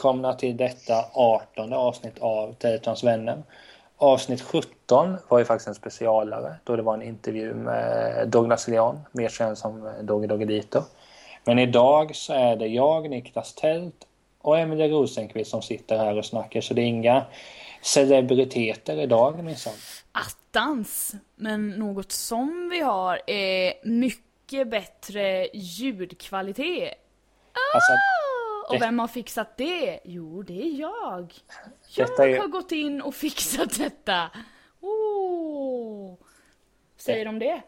Välkomna till detta 18 avsnitt av Teletons vänner. Avsnitt 17 var ju faktiskt en specialare då det var en intervju med Douglas Leon, mer känd som Dogge Doggelito. Men idag så är det jag, Niklas Tält och Emilia Rosenqvist som sitter här och snackar så det är inga celebriteter idag minsann. Attans! Men något som vi har är mycket bättre ljudkvalitet. Ah! Alltså, och vem har fixat det? Jo, det är jag. Jag är... har gått in och fixat detta. Oh. Säger det... de det?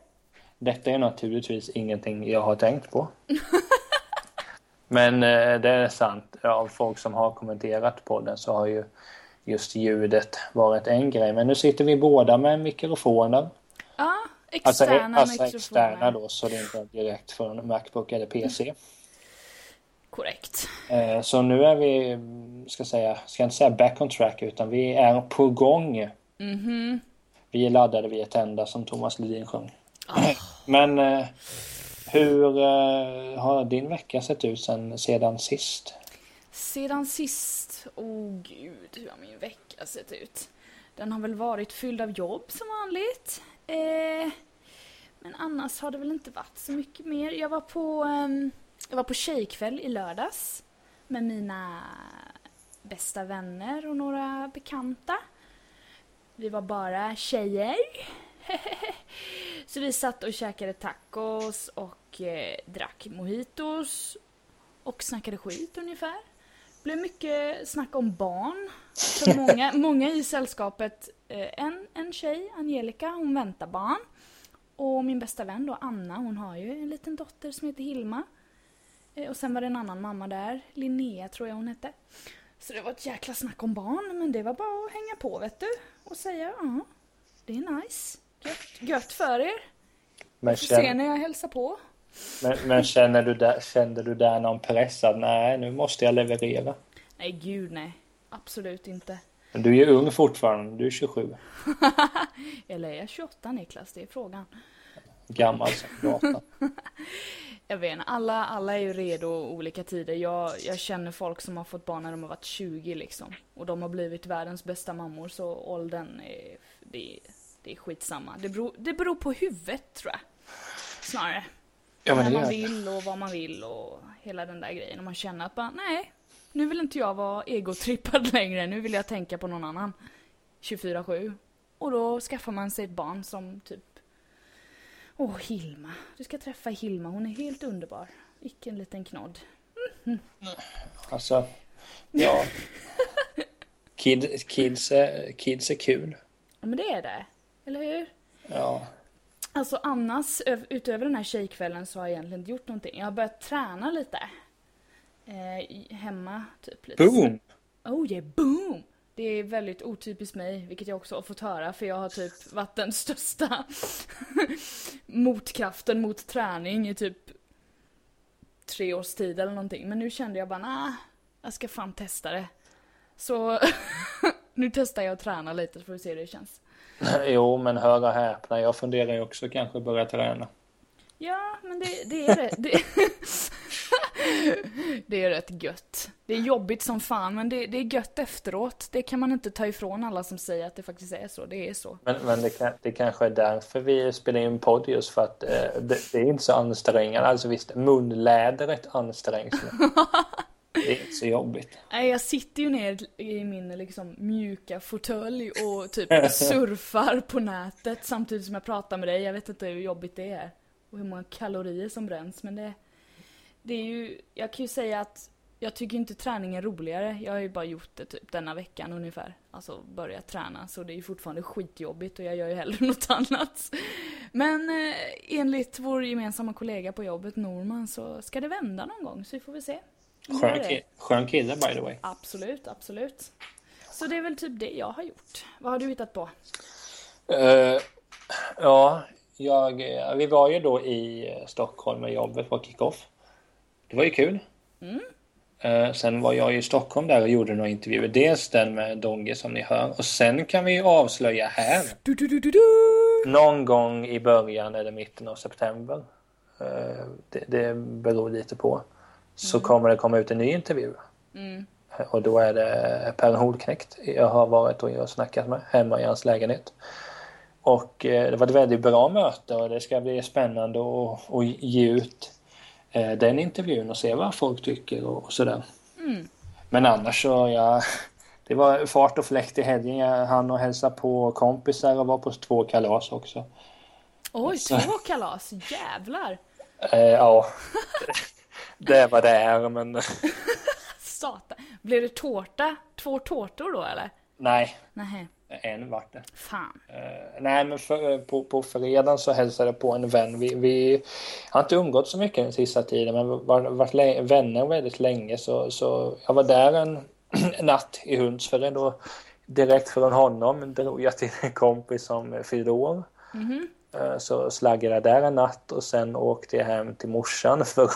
Detta är naturligtvis ingenting jag har tänkt på. Men eh, det är sant. Av folk som har kommenterat på den så har ju just ljudet varit en grej. Men nu sitter vi båda med mikrofoner. Ja, externa alltså, alltså mikrofoner. externa då så det är inte direkt från Macbook eller PC. Korrekt. Eh, så nu är vi, ska säga, ska inte säga back on track utan vi är på gång. Mm -hmm. Vi är laddade, vi är tända som Thomas Ledin sjöng. Oh. Men eh, hur eh, har din vecka sett ut sen, sedan sist? Sedan sist? Åh oh, gud, hur har min vecka sett ut? Den har väl varit fylld av jobb som vanligt. Eh, men annars har det väl inte varit så mycket mer. Jag var på um, jag var på tjejkväll i lördags med mina bästa vänner och några bekanta. Vi var bara tjejer. Så vi satt och käkade tacos och eh, drack mojitos och snackade skit ungefär. Det blev mycket snack om barn. För många, många i sällskapet, eh, en, en tjej, Angelica, hon väntar barn. Och min bästa vän då, Anna, hon har ju en liten dotter som heter Hilma. Eh, och sen var det en annan mamma där, Linnea tror jag hon hette. Så det var ett jäkla snack om barn, men det var bara att hänga på vet du. Och säga ja, det är nice. Gött, gött för er. Men känner... se när jag hälsar på. Men, men, känner du där, kände du där någon press att nej, nu måste jag leverera? Nej, gud nej. Absolut inte. Men du är ju ung fortfarande, du är 27. Eller är jag 28 Niklas? Det är frågan. Gammal som gatan. jag vet inte, alla, alla är ju redo olika tider. Jag, jag känner folk som har fått barn när de har varit 20 liksom. Och de har blivit världens bästa mammor så åldern är, det, det är skitsamma. Det beror, det beror på huvudet tror jag. Snarare. Ja, När man vill och vad man vill och hela den där grejen. Och man känner att bara, nej, nu vill inte jag vara egotrippad längre. Nu vill jag tänka på någon annan. 24-7. Och då skaffar man sig ett barn som typ Åh, Hilma. Du ska träffa Hilma. Hon är helt underbar. Vilken liten knodd. Mm. Alltså, ja. Kid, kids, är, kids är kul. Ja, men det är det. Eller hur? Ja. Alltså annars, utöver den här tjejkvällen så har jag egentligen inte gjort någonting. Jag har börjat träna lite. Eh, hemma, typ. Lite. Boom! Oh yeah, boom! Det är väldigt otypiskt mig, vilket jag också har fått höra, för jag har typ varit den största motkraften mot träning i typ tre års tid eller någonting. Men nu kände jag bara, nah, jag ska fan testa det. Så nu testar jag att träna lite så får vi se hur det känns. Jo, men höra häpna, jag funderar ju också kanske börja träna. Ja, men det, det är det. det det är rätt gött. Det är jobbigt som fan, men det, det, är gött efteråt. Det kan man inte ta ifrån alla som säger att det faktiskt är så. Det är så. Men, men det, kan, det kanske är därför vi spelar in podd just för att eh, det, det, är inte så ansträngande. Alltså visst, munlädret ansträngs. det är inte så jobbigt. Nej, jag sitter ju ner i min liksom, mjuka fåtölj och typ surfar på nätet samtidigt som jag pratar med dig. Jag vet inte hur jobbigt det är och hur många kalorier som bränns, men det det är ju, jag kan ju säga att jag tycker inte träning är roligare. Jag har ju bara gjort det typ denna veckan ungefär. Alltså börjat träna. Så det är ju fortfarande skitjobbigt och jag gör ju hellre något annat. Men eh, enligt vår gemensamma kollega på jobbet Norman så ska det vända någon gång. Så vi får väl se. Skön, ki skön kille by the way. Absolut, absolut. Så det är väl typ det jag har gjort. Vad har du hittat på? Uh, ja, jag, vi var ju då i Stockholm med jobbet på kickoff. Det var ju kul. Mm. Uh, sen var jag i Stockholm där och gjorde några intervjuer. Dels den med Donge som ni hör. Och sen kan vi ju avslöja här. Du, du, du, Någon gång i början eller mitten av september. Uh, det, det beror lite på. Så mm. kommer det komma ut en ny intervju. Mm. Och då är det Per Holknekt jag har varit och snackat med hemma i hans lägenhet. Och eh, det var ett väldigt bra möte och det ska bli spännande att, ge ut eh, den intervjun och se vad folk tycker och sådär. Mm. Men annars så, ja, det var fart och fläkt i helgen. Jag hann och hälsa på kompisar och var på två kalas också. Oj, så. två kalas! Jävlar! Eh, ja, det är vad det är men... Satan. Blev det tårta? Två tårtor då eller? Nej. Nej. En vart det. Fan. Uh, nej, men för, på, på fredagen så hälsade jag på en vän. Vi, vi har inte umgått så mycket den sista tiden, men varit, varit vänner väldigt länge. Så, så jag var där en natt i Hundsfjällen och direkt från honom drog jag till en kompis som fyllde år. Mm -hmm. Så slaggade jag där en natt och sen åkte jag hem till morsan för att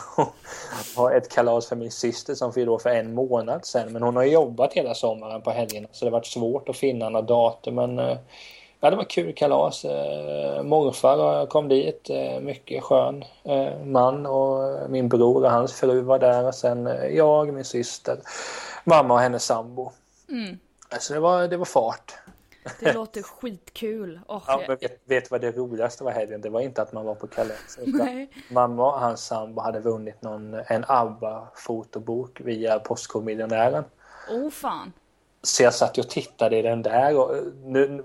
ha ett kalas för min syster som fyllde år för en månad sen. Men hon har jobbat hela sommaren på helgerna så det har varit svårt att finna några datum. Men eh, ja, det var kul kalas. Eh, morfar kom dit, mycket skön man och min bror och hans fru var där och sen jag, min syster, mamma och hennes sambo. Mm. Så det var, det var fart. Det låter skitkul. Oh, ja, men vet, vet vad det roligaste var helgen? Det var inte att man var på kalas. Mamma och hans sambo hade vunnit någon, en ABBA-fotobok via Postkodmiljonären. Oh fan. Så jag satt och tittade i den där och nu,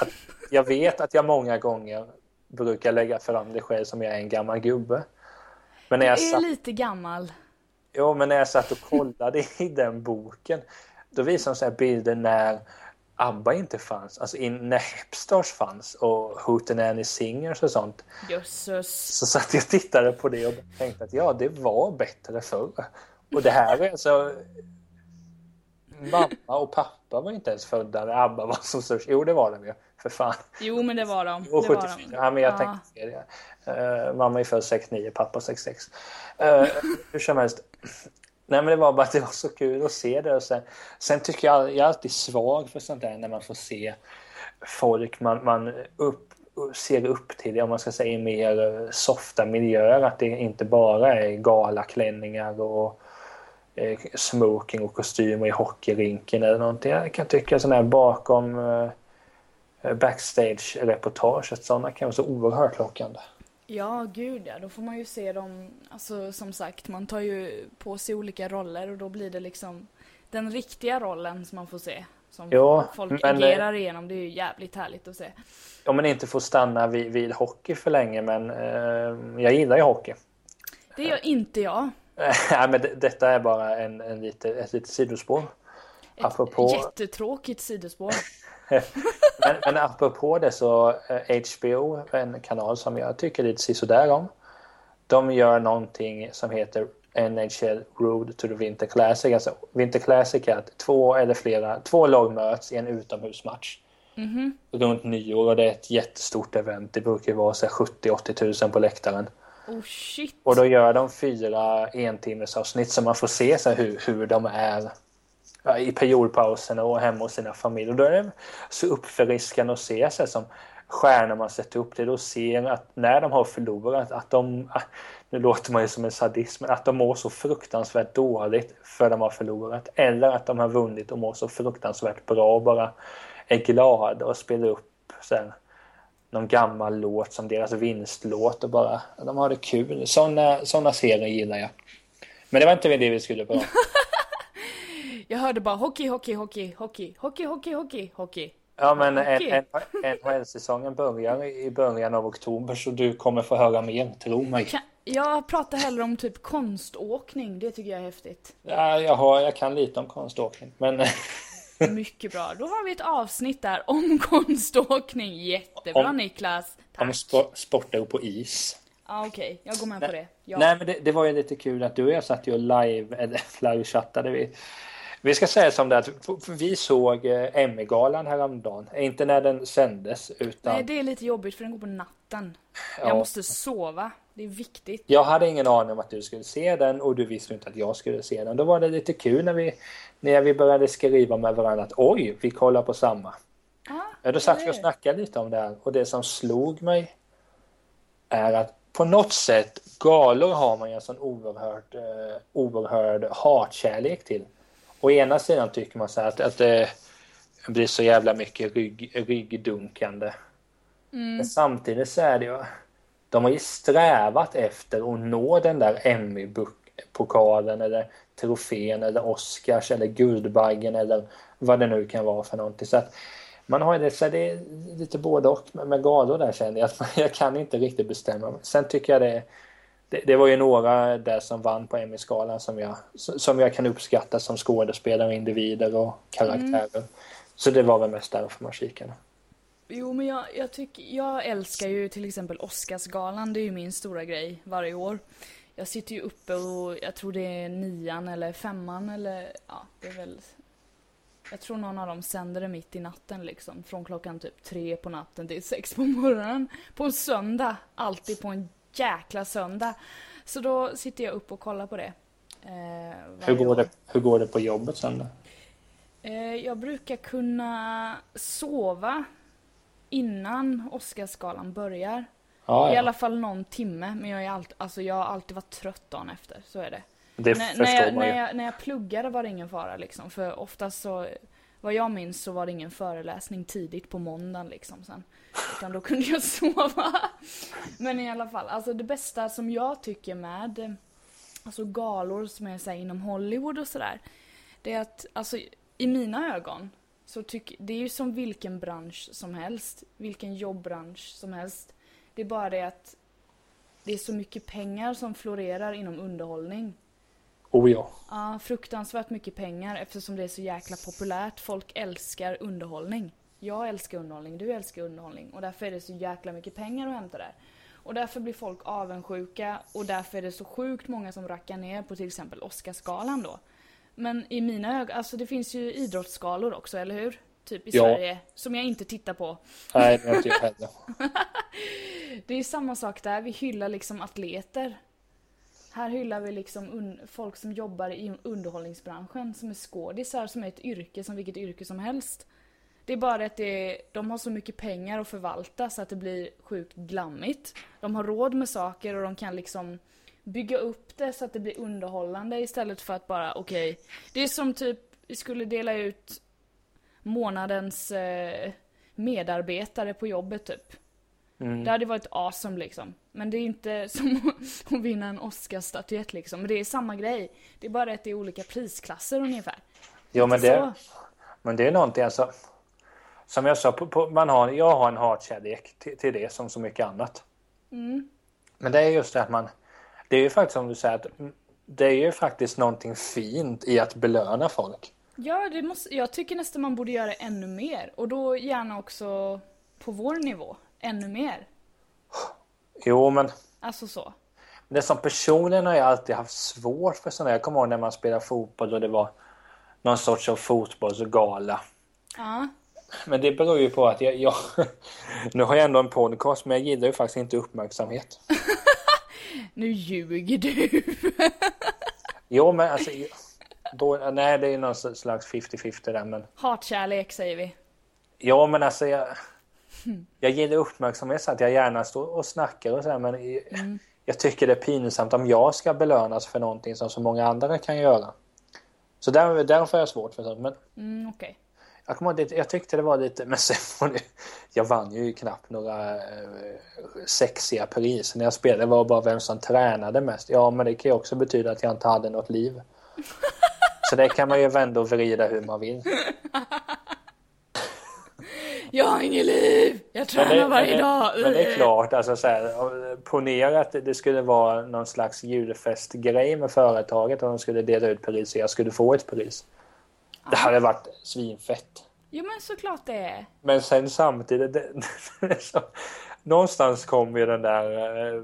att, jag vet att jag många gånger brukar lägga fram det själv som jag är en gammal gubbe. Men när jag du är satt, lite gammal. Jo, men när jag satt och kollade i den boken då visade de sig bilder när ABBA inte fanns, alltså in, när Hepstars fanns och Hootenanny Singers och sånt. Jösses. Så satt jag och tittade på det och tänkte att ja, det var bättre förr. Och det här är alltså... Mamma och pappa var inte ens födda när ABBA var som störst. Jo, det var de ju. För fan. Jo, men det var de. Jo, 74. De. Ja, men jag ja. tänkte det. Uh, mamma är född 69, pappa 66. Uh, hur som helst. Nej men det var bara att det var så kul att se det och sen, sen tycker jag, jag är alltid svag för sånt där när man får se folk man, man upp, ser upp till, om man ska säga i mer softa miljöer, att det inte bara är galaklänningar och eh, smoking och kostymer i hockeyrinken eller någonting. Jag kan tycka sådana här bakom eh, backstage-reportaget, sådana kan vara så oerhört lockande. Ja, gud ja. Då får man ju se dem, alltså som sagt, man tar ju på sig olika roller och då blir det liksom den riktiga rollen som man får se. Som ja, folk men, eh, agerar igenom. Det är ju jävligt härligt att se. Om man inte får stanna vid, vid hockey för länge, men eh, jag gillar ju hockey. Det gör inte jag. Nej, men det, detta är bara en, en lite, ett litet sidospår. Ett Apropå... jättetråkigt sidospår. men, men apropå det så HBO, eh, en kanal som jag tycker lite sisådär om. De gör någonting som heter NHL Road to the Winter Classic. Alltså Winter Classic är att två eller flera, två lag möts i en utomhusmatch. Mm -hmm. Runt nyår och det är ett jättestort event. Det brukar vara 70-80 tusen på läktaren. Oh shit. Och då gör de fyra entimmesavsnitt avsnitt så man får se så hur, hur de är i periodpausen och hemma hos sina familjer. Då är det så uppfriskande att se sig som stjärnor man sätter upp det. Då ser att när de har förlorat, att de, nu låter man ju som en sadist, men att de mår så fruktansvärt dåligt för de har förlorat. Eller att de har vunnit och mår så fruktansvärt bra och bara är glada och spelar upp sen någon gammal låt som deras vinstlåt och bara, de har det kul. Sådana såna serier gillar jag. Men det var inte det vi skulle prata Jag hörde bara hockey, hockey, hockey, hockey, hockey, hockey, hockey, hockey. Ja, men NHL-säsongen börjar i början av oktober så du kommer få höra mer, tro mig. jag pratar hellre om typ konståkning, det tycker jag är häftigt. Ja, jag, har, jag kan lite om konståkning, men... Mycket bra, då har vi ett avsnitt där om konståkning. Jättebra om, Niklas. Tack. Om sp sporter på is. Ja, ah, okej, okay. jag går med på det. Ja. Nej, men det, det, var ju lite kul att du och jag satt ju och live, eller live-chattade vi vi ska säga som det att vi såg eh, Emmy-galan häromdagen. Inte när den sändes utan... Nej, det är lite jobbigt för den går på natten. Ja. Jag måste sova. Det är viktigt. Jag hade ingen aning om att du skulle se den och du visste inte att jag skulle se den. Då var det lite kul när vi, när vi började skriva med varandra att oj, vi kollar på samma. Ah, då satt vi och snackade lite om det här och det som slog mig är att på något sätt, galor har man ju en sån oerhörd, eh, oerhörd hatkärlek till. Å ena sidan tycker man så att, att det blir så jävla mycket rygg, ryggdunkande. Mm. Men samtidigt så är det ju, de har ju strävat efter att nå den där Emmy-pokalen eller trofén eller Oscars eller Guldbaggen eller vad det nu kan vara för någonting. Så att man har det, så det är lite både och med galor där känner jag att jag kan inte riktigt bestämma mig. Sen tycker jag det, det, det var ju några där som vann på Emmy-skalan som jag, som jag kan uppskatta som skådespelare, individer och karaktärer. Mm. Så det var väl mest därför man kikade. Jo, men jag, jag, tycker, jag älskar ju till exempel Oscarsgalan, det är ju min stora grej varje år. Jag sitter ju uppe och jag tror det är nian eller femman eller ja, det är väl jag tror någon av dem sänder det mitt i natten liksom. Från klockan typ tre på natten till sex på morgonen. På en söndag. Alltid på en jäkla söndag. Så då sitter jag upp och kollar på det. Eh, hur, går det hur går det på jobbet sen då? Eh, jag brukar kunna sova innan Oscarsgalan börjar. Ah, ja. I alla fall någon timme. Men jag, är alltid, alltså jag har alltid varit trött dagen efter. Så är det. Det när, förstår när jag, man ju. När jag, när jag pluggade var det ingen fara liksom. För oftast så, vad jag minns så var det ingen föreläsning tidigt på måndagen liksom sen. Utan då kunde jag sova. Men i alla fall, alltså det bästa som jag tycker med alltså galor som är så inom Hollywood och sådär. Det är att, alltså i mina ögon så tycker, det är ju som vilken bransch som helst. Vilken jobbbransch som helst. Det är bara det att det är så mycket pengar som florerar inom underhållning. Oh ja. Ja, fruktansvärt mycket pengar eftersom det är så jäkla populärt. Folk älskar underhållning. Jag älskar underhållning, du älskar underhållning och därför är det så jäkla mycket pengar att hämta där. Och därför blir folk avundsjuka och därför är det så sjukt många som rackar ner på till exempel Oscarsgalan då. Men i mina ögon, alltså det finns ju idrottsskalor också, eller hur? Typ i ja. Sverige, som jag inte tittar på. Nej, det inte jag heller. det är samma sak där, vi hyllar liksom atleter. Här hyllar vi liksom folk som jobbar i underhållningsbranschen, som är skådisar, som är ett yrke som vilket yrke som helst. Det är bara att det, de har så mycket pengar att förvalta så att det blir sjukt glammigt. De har råd med saker och de kan liksom bygga upp det så att det blir underhållande istället för att bara, okej. Okay. Det är som typ, vi skulle dela ut månadens eh, medarbetare på jobbet typ. Mm. Det hade varit awesome liksom. Men det är inte som att vinna en Oscarsstatyett liksom. Men det är samma grej. Det är bara att det är olika prisklasser ungefär. Jo men det, men det är någonting alltså. Som jag sa, på, på, man har, jag har en hatkärlek till, till det som så mycket annat. Mm. Men det är just det att man, det är ju faktiskt som du säger att det är ju faktiskt någonting fint i att belöna folk. Ja, det måste, jag tycker nästan man borde göra ännu mer. Och då gärna också på vår nivå. Ännu mer. Jo, men... Alltså så. Det som personligen har jag alltid haft svårt för sådana. Jag kommer ihåg när man spelade fotboll och det var någon sorts av fotbollsgala. Ja. Men det beror ju på att jag, jag nu har jag ändå en podcast men jag gillar ju faktiskt inte uppmärksamhet. nu ljuger du. jo men alltså, då, nej det är någon slags 50-50 där men. Hatkärlek säger vi. Ja men alltså jag, jag gillar uppmärksamhet så att jag gärna står och snackar och sådär men mm. jag tycker det är pinsamt om jag ska belönas för någonting som så många andra kan göra. Så där, därför är jag svårt för sånt. Men mm, okay. jag, kommer, jag tyckte det var lite, men sen det, jag vann ju knappt några eh, sexiga priser när jag spelade. Det var bara vem som tränade mest. Ja, men det kan ju också betyda att jag inte hade något liv. Så det kan man ju vända och vrida hur man vill. Jag har inget liv! Jag tränar det, varje men dag! Men det är klart, alltså så här, ponera att det skulle vara någon slags julfestgrej med företaget och de skulle dela ut pris och jag skulle få ett pris. Ja. Det hade varit svinfett. Jo men såklart det är. Men sen samtidigt, det, så, någonstans kommer ju den där eh,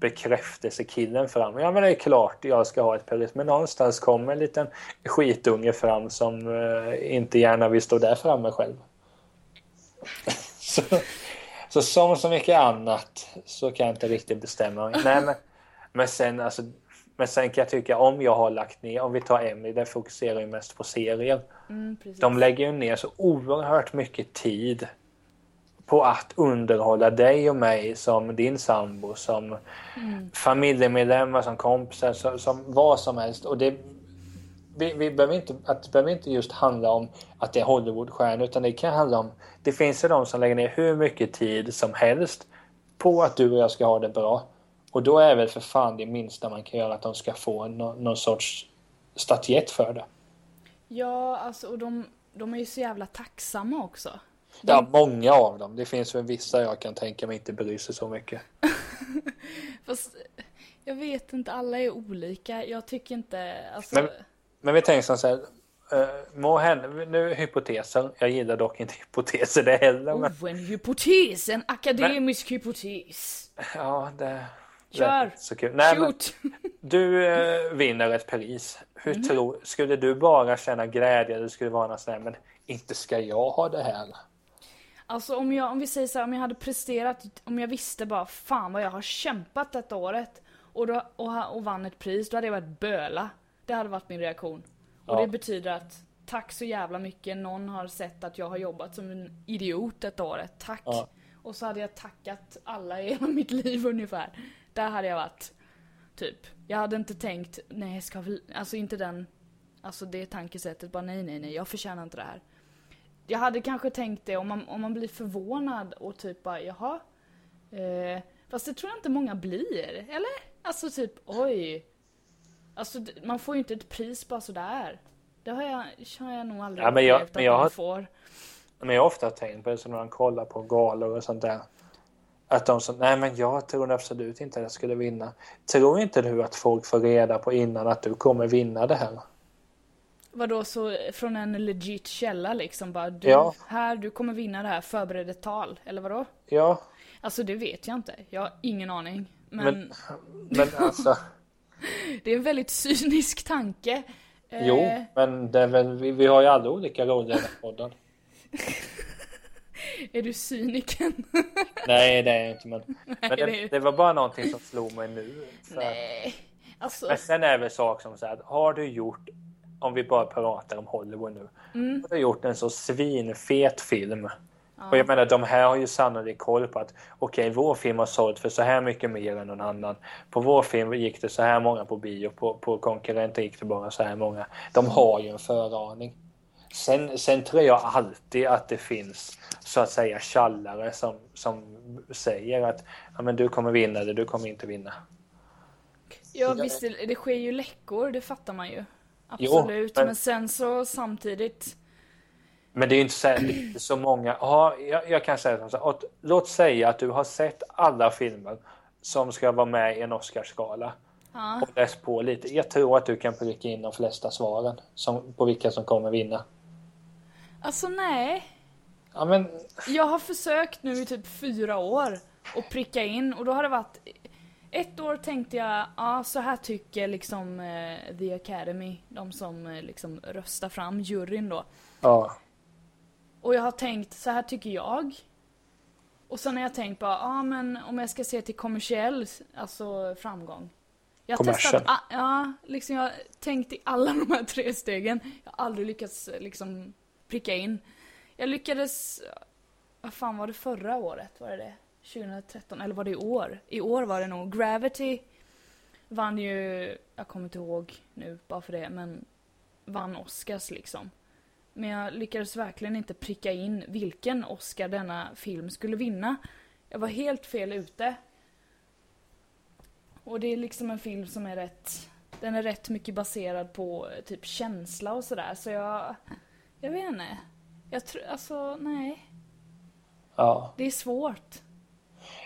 bekräftelsekillen fram. Ja men det är klart jag ska ha ett pris. Men någonstans kommer en liten skitunge fram som eh, inte gärna vill stå där framme själv. så, så som så mycket annat så kan jag inte riktigt bestämma mig. Nej, men, men, sen, alltså, men sen kan jag tycka om jag har lagt ner, om vi tar Emmy, den fokuserar ju mest på serier. Mm, De lägger ju ner så oerhört mycket tid på att underhålla dig och mig som din sambo, som mm. familjemedlemmar, som kompisar, som, som vad som helst. Och det vi, vi behöver inte, att det behöver inte just handla om att det är Hollywoodstjärnor utan det kan handla om, det finns ju de som lägger ner hur mycket tid som helst på att du och jag ska ha det bra. Och då är väl för fan det minsta man kan göra att de ska få någon, någon sorts statyett för det. Ja, alltså och de, de är ju så jävla tacksamma också. Ja, många av dem. Det finns väl vissa jag kan tänka mig inte bryr sig så mycket. Fast jag vet inte, alla är olika. Jag tycker inte, alltså... Men, men vi tänker så här. Uh, må hända, nu hypoteser. Jag gillar dock inte hypoteser det heller. Men... Oh, en hypotes! En akademisk men... hypotes! Ja, det... Kör! Det så kul. Nej! Men, du uh, vinner ett pris. Hur mm. tror, skulle du bara känna glädje? Du skulle vara sån här, men inte ska jag ha det här. Alltså om jag, om vi säger så här, om jag hade presterat, om jag visste bara fan vad jag har kämpat detta året och, då, och, och vann ett pris, då hade jag varit böla. Det hade varit min reaktion. Och ja. det betyder att tack så jävla mycket, någon har sett att jag har jobbat som en idiot detta året, tack. Ja. Och så hade jag tackat alla i hela mitt liv ungefär. Där hade jag varit. Typ. Jag hade inte tänkt, nej ska väl, alltså inte den, alltså det tankesättet bara nej nej nej, jag förtjänar inte det här. Jag hade kanske tänkt det om man, om man blir förvånad och typ bara jaha. Eh, fast det tror jag inte många blir, eller? Alltså typ oj. Alltså man får ju inte ett pris bara sådär. Det har jag, har jag nog aldrig ja, men jag, men jag har, får. Men jag har ofta tänkt på det som när man kollar på galor och sånt där. Att de som, nej men jag tror absolut inte att jag skulle vinna. Tror inte du att folk får reda på innan att du kommer vinna det här? Vadå, så från en legit källa liksom bara du, ja. här, du kommer vinna det här, förbered ett tal, eller vadå? Ja. Alltså det vet jag inte, jag har ingen aning. Men, men, men alltså. det är en väldigt cynisk tanke. Jo, eh... men det är väl, vi, vi har ju alla olika roller i den här podden. är du cyniken? Nej, det är jag inte. Men, Nej, men det, det, det, var bara någonting som slog mig nu. Nej. Alltså... Men sen är det sak som så här, har du gjort om vi bara pratar om Hollywood nu. Mm. Har gjort en så svinfet film. Och jag menar de här har ju sannolikt koll på att okej okay, vår film har sålt för så här mycket mer än någon annan. På vår film gick det så här många på bio, på, på konkurrenter gick det bara så här många. De har ju en föraning. Sen, sen tror jag alltid att det finns så att säga tjallare som, som säger att ja, men du kommer vinna det, du kommer inte vinna. Ja visst, det, det sker ju läckor, det fattar man ju. Absolut, jo, men... men... sen så samtidigt. Men det är inte så, inte så många. Ja, jag, jag kan säga så här. Låt säga att du har sett alla filmer som ska vara med i en Oscarsgala. Ja. Och läs på lite. Jag tror att du kan pricka in de flesta svaren som, på vilka som kommer vinna. Alltså nej. Ja, men... Jag har försökt nu i typ fyra år att pricka in och då har det varit ett år tänkte jag, ja så här tycker liksom eh, The Academy, de som eh, liksom röstar fram juryn då. Ja. Och jag har tänkt, så här tycker jag. Och sen har jag tänkt bara, ja men om jag ska se till kommersiell, alltså framgång. Jag har testat, ja, liksom jag har tänkt i alla de här tre stegen. Jag har aldrig lyckats liksom pricka in. Jag lyckades, vad fan var det förra året? Var det det? 2013, eller var det i år? I år var det nog. Gravity vann ju, jag kommer inte ihåg nu bara för det, men vann Oscars liksom. Men jag lyckades verkligen inte pricka in vilken Oscar denna film skulle vinna. Jag var helt fel ute. Och det är liksom en film som är rätt, den är rätt mycket baserad på typ känsla och sådär, så jag, jag vet inte. Jag tror, alltså nej. Ja. Det är svårt.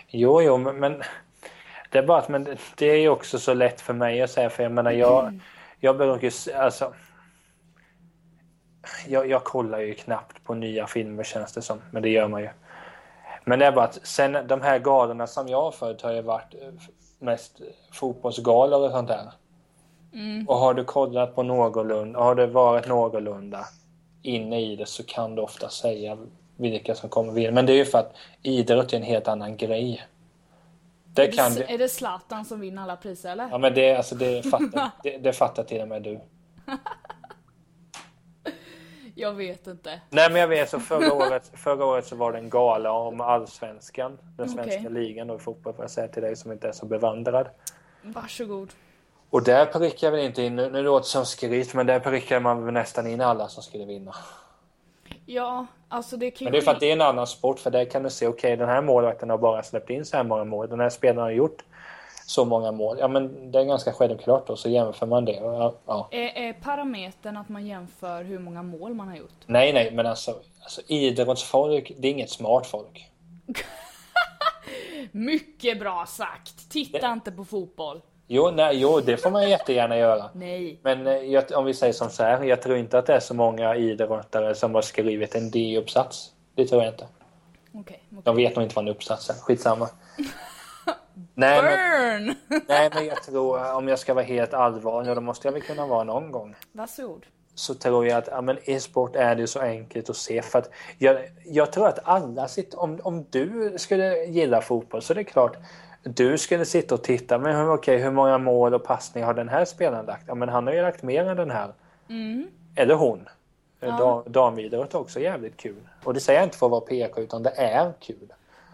Jo, jo, men, men det är bara att men det är ju också så lätt för mig att säga, för jag menar jag, mm. jag brukar alltså jag, jag kollar ju knappt på nya filmer känns det som, men det gör man ju. Men det är bara att sen de här galorna som jag har följt har ju varit eh, mest fotbollsgalor och sånt där. Mm. Och har du kollat på någorlunda, har du varit någorlunda inne i det så kan du ofta säga vilka som kommer vinna. Men det är ju för att idrott är en helt annan grej. Det är, kan det, är det Zlatan som vinner alla priser eller? Ja men det, alltså, det, fattar, det, det fattar till och med du. jag vet inte. Nej men jag vet så förra året, förra året så var det en gala om allsvenskan. Den svenska okay. ligan då i fotboll får jag säga till dig som inte är så bevandrad. Varsågod. Och där prickar väl inte in, nu låter det som skryt, men där prickar man nästan in alla som skulle vinna. Ja, alltså det kan Men det är för att det är en annan sport, för där kan du se, okej okay, den här målvakten har bara släppt in så här många mål, den här spelaren har gjort så många mål. Ja men det är ganska självklart då, så jämför man det. Ja, ja. Är, är parametern att man jämför hur många mål man har gjort? Nej, nej, men alltså, alltså idrottsfolk, det är inget smart folk. Mycket bra sagt! Titta det... inte på fotboll. Jo, nej, jo, det får man jättegärna göra. Nej. Men eh, jag, om vi säger som så här, jag tror inte att det är så många idrottare som har skrivit en D-uppsats. Det tror jag inte. Okay, okay. De vet nog inte vad en uppsats är. Skitsamma. nej, Burn! Men, nej, men jag tror, om jag ska vara helt allvarlig, och då måste jag väl kunna vara någon gång. Varsågod. Så tror jag att ja, men e-sport är det så enkelt att se. För att jag, jag tror att alla sitter... Om, om du skulle gilla fotboll så är det klart du skulle sitta och titta, men okej, hur många mål och passningar har den här spelaren lagt? Ja, men han har ju lagt mer än den här. Mm. Eller hon. Ja. Damidrott är också jävligt kul. Och det säger jag inte för att vara PK, utan det är kul.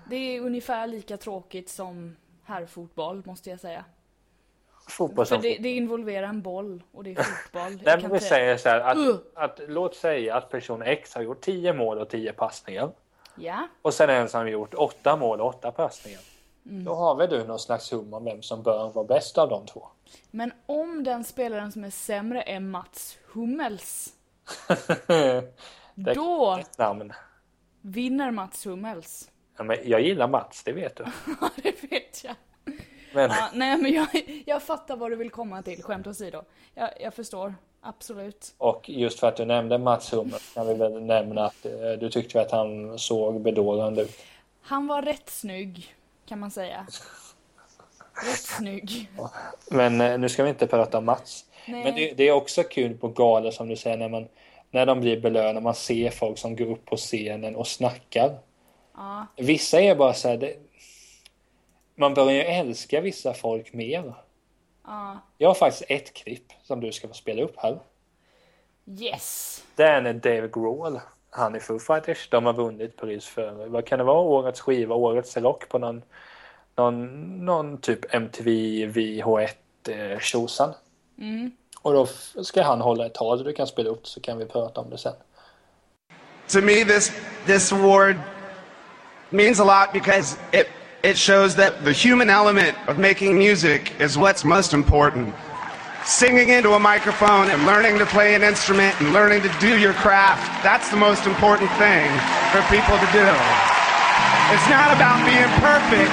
Det är ungefär lika tråkigt som herrfotboll, måste jag säga. Fotboll som För det, det involverar en boll och det är fotboll. Nej, men vi säger så här, att, uh. att, låt säga att person X har gjort 10 mål och 10 passningar. Ja. Och sen en som har gjort 8 mål och 8 passningar. Mm. Då har väl du någon slags hum om vem som bör vara bäst av de två. Men om den spelaren som är sämre är Mats Hummels. då namn. vinner Mats Hummels. Ja, men jag gillar Mats, det vet du. Ja, det vet jag. Men... Ja, nej, men jag, jag fattar vad du vill komma till, skämt åsido. Jag, jag förstår, absolut. Och just för att du nämnde Mats Hummels kan vi väl nämna att eh, du tyckte att han såg bedårande ut. Han var rätt snygg kan man säga. Rätt snygg. Men eh, nu ska vi inte prata om Mats. Nej. Men det, det, är också kul på galor som du säger när, man, när de blir belönade. Man ser folk som går upp på scenen och snackar. Ja. Vissa är bara så här. Det, man börjar ju älska vissa folk mer. Ja. Jag har faktiskt ett klipp som du ska få spela upp här. Yes. Det är när Dave Grohl han är Foo Fighters. De har vunnit pris för, vad kan det vara, årets skiva, årets rock på någon, någon, någon typ MTV VH1 eh, tjosan. Mm. Och då ska han hålla ett tal, du kan spela upp så kan vi prata om det sen. To me this, this award means a lot because it, it shows that the human element of making music is what's most important. singing into a microphone and learning to play an instrument and learning to do your craft, that's the most important thing for people to do. It's not about being perfect.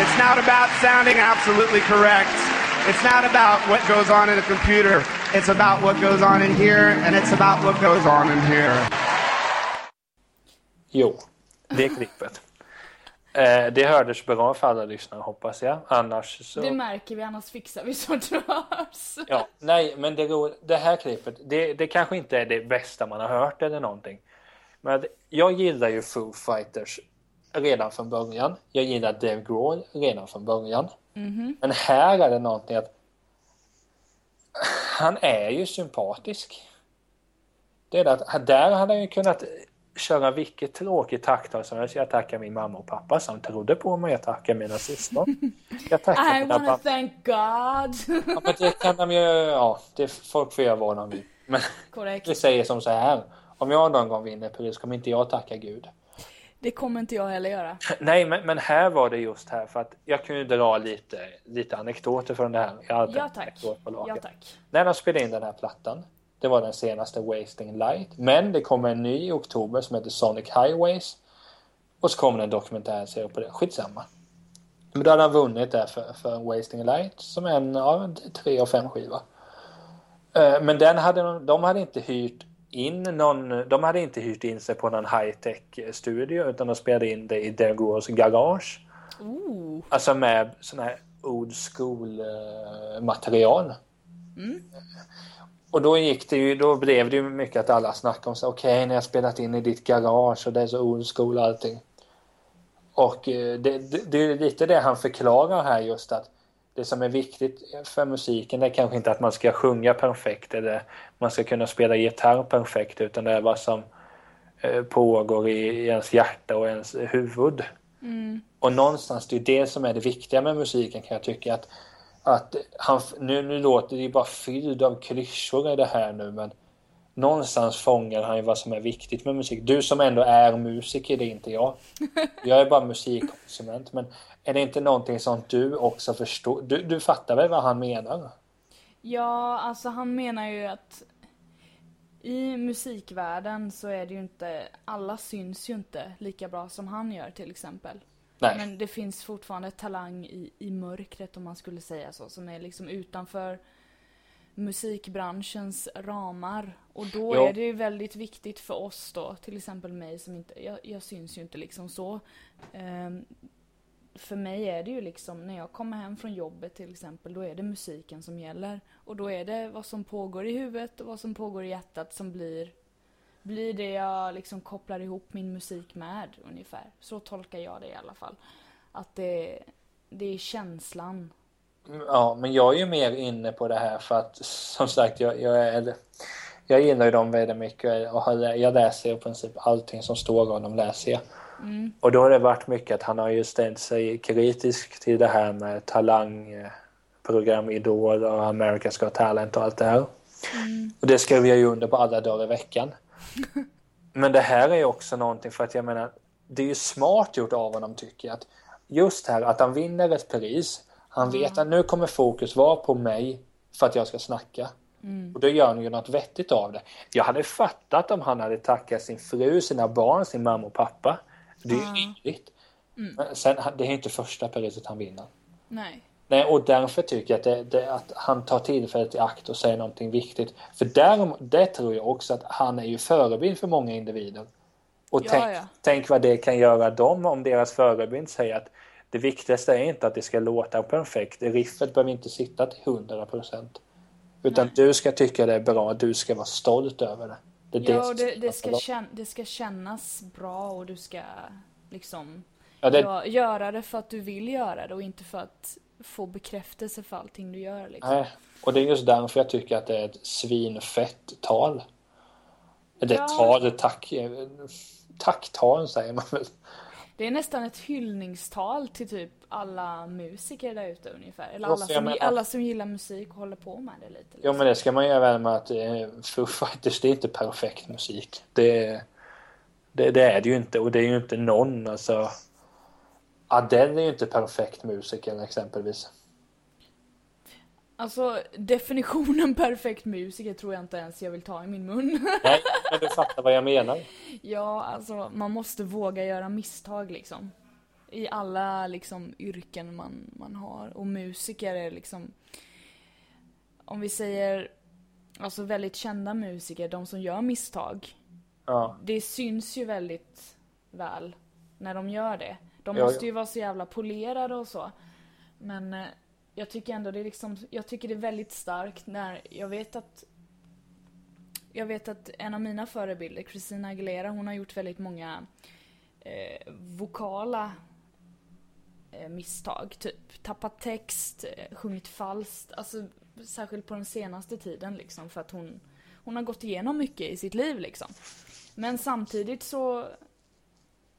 It's not about sounding absolutely correct. It's not about what goes on in a computer. It's about what goes on in here, and it's about what goes on in here. Jo, det är klippet. Eh, det hördes bra för alla lyssnare hoppas jag. Annars så... Det märker vi, annars fixar vi så det hörs. Ja, nej, men det, det här klippet, det, det kanske inte är det bästa man har hört eller någonting. Men jag gillar ju Foo Fighters redan från början. Jag gillar Dave Grohl redan från början. Mm -hmm. Men här är det någonting att han är ju sympatisk. Det är att där hade han ju kunnat köra vilket tråkigt tacktal som helst. Jag tackar min mamma och pappa som trodde på mig. Jag tackar mina syskon. Jag tackar I wanna thank God. ja, men det kan de ju, ja, det, folk får göra vad de vill. Men vi säger som så här. Om jag någon gång vinner pris kommer inte jag tacka Gud. Det kommer inte jag heller göra. Nej, men, men här var det just här för att jag kunde dra lite, lite anekdoter från det här. Jag ja tack. ja tack. När de spelade in den här plattan det var den senaste Wasting Light. Men det kommer en ny i oktober som heter Sonic Highways. Och så kommer det en dokumentärserie på det. Skitsamma. Men då hade han vunnit där för, för Wasting Light som en av tre av fem skiva. Eh, men den hade de, de hade inte hyrt in någon, de hade inte hyrt in sig på någon high-tech studio utan de spelade in det i Degros garage. Ooh. Alltså med sån här old school eh, material. Mm. Och då gick det ju, då blev det ju mycket att alla snackade om så okej, okay, när jag spelat in i ditt garage och det är så old school och allting. Och eh, det, det, det, är lite det han förklarar här just att det som är viktigt för musiken det är kanske inte att man ska sjunga perfekt eller man ska kunna spela gitarr perfekt utan det är vad som eh, pågår i ens hjärta och ens huvud. Mm. Och någonstans det är det som är det viktiga med musiken kan jag tycka att att han, nu, nu låter det ju bara fylld av klyschor i det här nu men någonstans fångar han ju vad som är viktigt med musik. Du som ändå är musiker, det är inte jag. Jag är bara musikkonsument. Men är det inte någonting som du också förstår? Du, du fattar väl vad han menar? Ja, alltså han menar ju att i musikvärlden så är det ju inte, alla syns ju inte lika bra som han gör till exempel. Nej. Men det finns fortfarande talang i, i mörkret om man skulle säga så, som är liksom utanför musikbranschens ramar. Och då Jo. är det ju väldigt viktigt för oss då, till exempel mig som inte, jag, jag syns ju inte liksom så. Ehm, för mig är det ju liksom, när jag kommer hem från jobbet till exempel, då är det musiken som gäller. Och då är det vad som pågår i huvudet och vad som pågår i hjärtat som blir, blir det jag liksom kopplar ihop min musik med ungefär. Så tolkar jag det i alla fall. Att det, det är känslan. Ja, men jag är ju mer inne på det här för att som sagt, jag, jag, är, jag gillar ju dem väldigt mycket och har, jag läser i princip allting som står om dem läser jag. Och då har det varit mycket att han har ju ställt sig kritisk till det här med talangprogram, Idol och America's Got Talent och allt det här. Och det skrev jag ju under på alla dagar i veckan. Men det här är också någonting för att jag menar, det är ju smart gjort av honom tycker jag. Att just här att han vinner ett pris. Han vet att nu kommer fokus vara på mig för att jag ska snacka. Och då gör han ju något vettigt av det. Jag hade fattat om han hade tackat sin fru, sina barn, sin mamma och pappa. Det är ju rimligt. Men sen, det är inte första priset han vinner. Nej. Nej, och därför tycker jag att, det, det, att han tar tillfället i akt och säger någonting viktigt. För där, det tror jag också att han är ju förebild för många individer. Och Ja, tänk, ja. tänk vad det kan göra dem om deras förebild säger att det viktigaste är inte att det ska låta perfekt. Riffet behöver inte sitta till 100 procent. Utan du ska tycka det är bra, du ska vara stolt över det. Det Ja, det, det, ska kän, det ska kännas bra och du ska liksom Ja, det, gö- göra det för att du vill göra det och inte för att få bekräftelse för allting du gör liksom. Nej, och det är just därför jag tycker att det är ett svinfett tal. Det Ja. tal, tack, tacktal säger man väl. Det är nästan ett hyllningstal till typ alla musiker där ute ungefär. Eller alla som, menar- alla som gillar musik och håller på med det lite. Jo Liksom. men det ska man göra väl med att eh, Foo Fighters det är inte perfekt musik. Det, det, det är det ju inte och det är ju inte någon alltså. Adele är ju inte perfekt musiker exempelvis. Alltså definitionen perfekt musiker tror jag inte ens jag vill ta i min mun. Nej, men du fattar vad jag menar. ja, alltså man måste våga göra misstag liksom. I alla liksom yrken man, man har. Och musiker är liksom, om vi säger, alltså väldigt kända musiker, de som gör misstag. Ja, Det syns ju väldigt väl när de gör det. De måste ju vara så jävla polerade och så. Men eh, jag tycker ändå det är liksom, jag tycker det är väldigt starkt när jag vet att jag vet att en av mina förebilder, Christina Aguilera, hon har gjort väldigt många eh, vokala eh, misstag. Typ tappat text, eh, sjungit falskt. Alltså särskilt på den senaste tiden liksom för att hon, hon har gått igenom mycket i sitt liv liksom. Men samtidigt så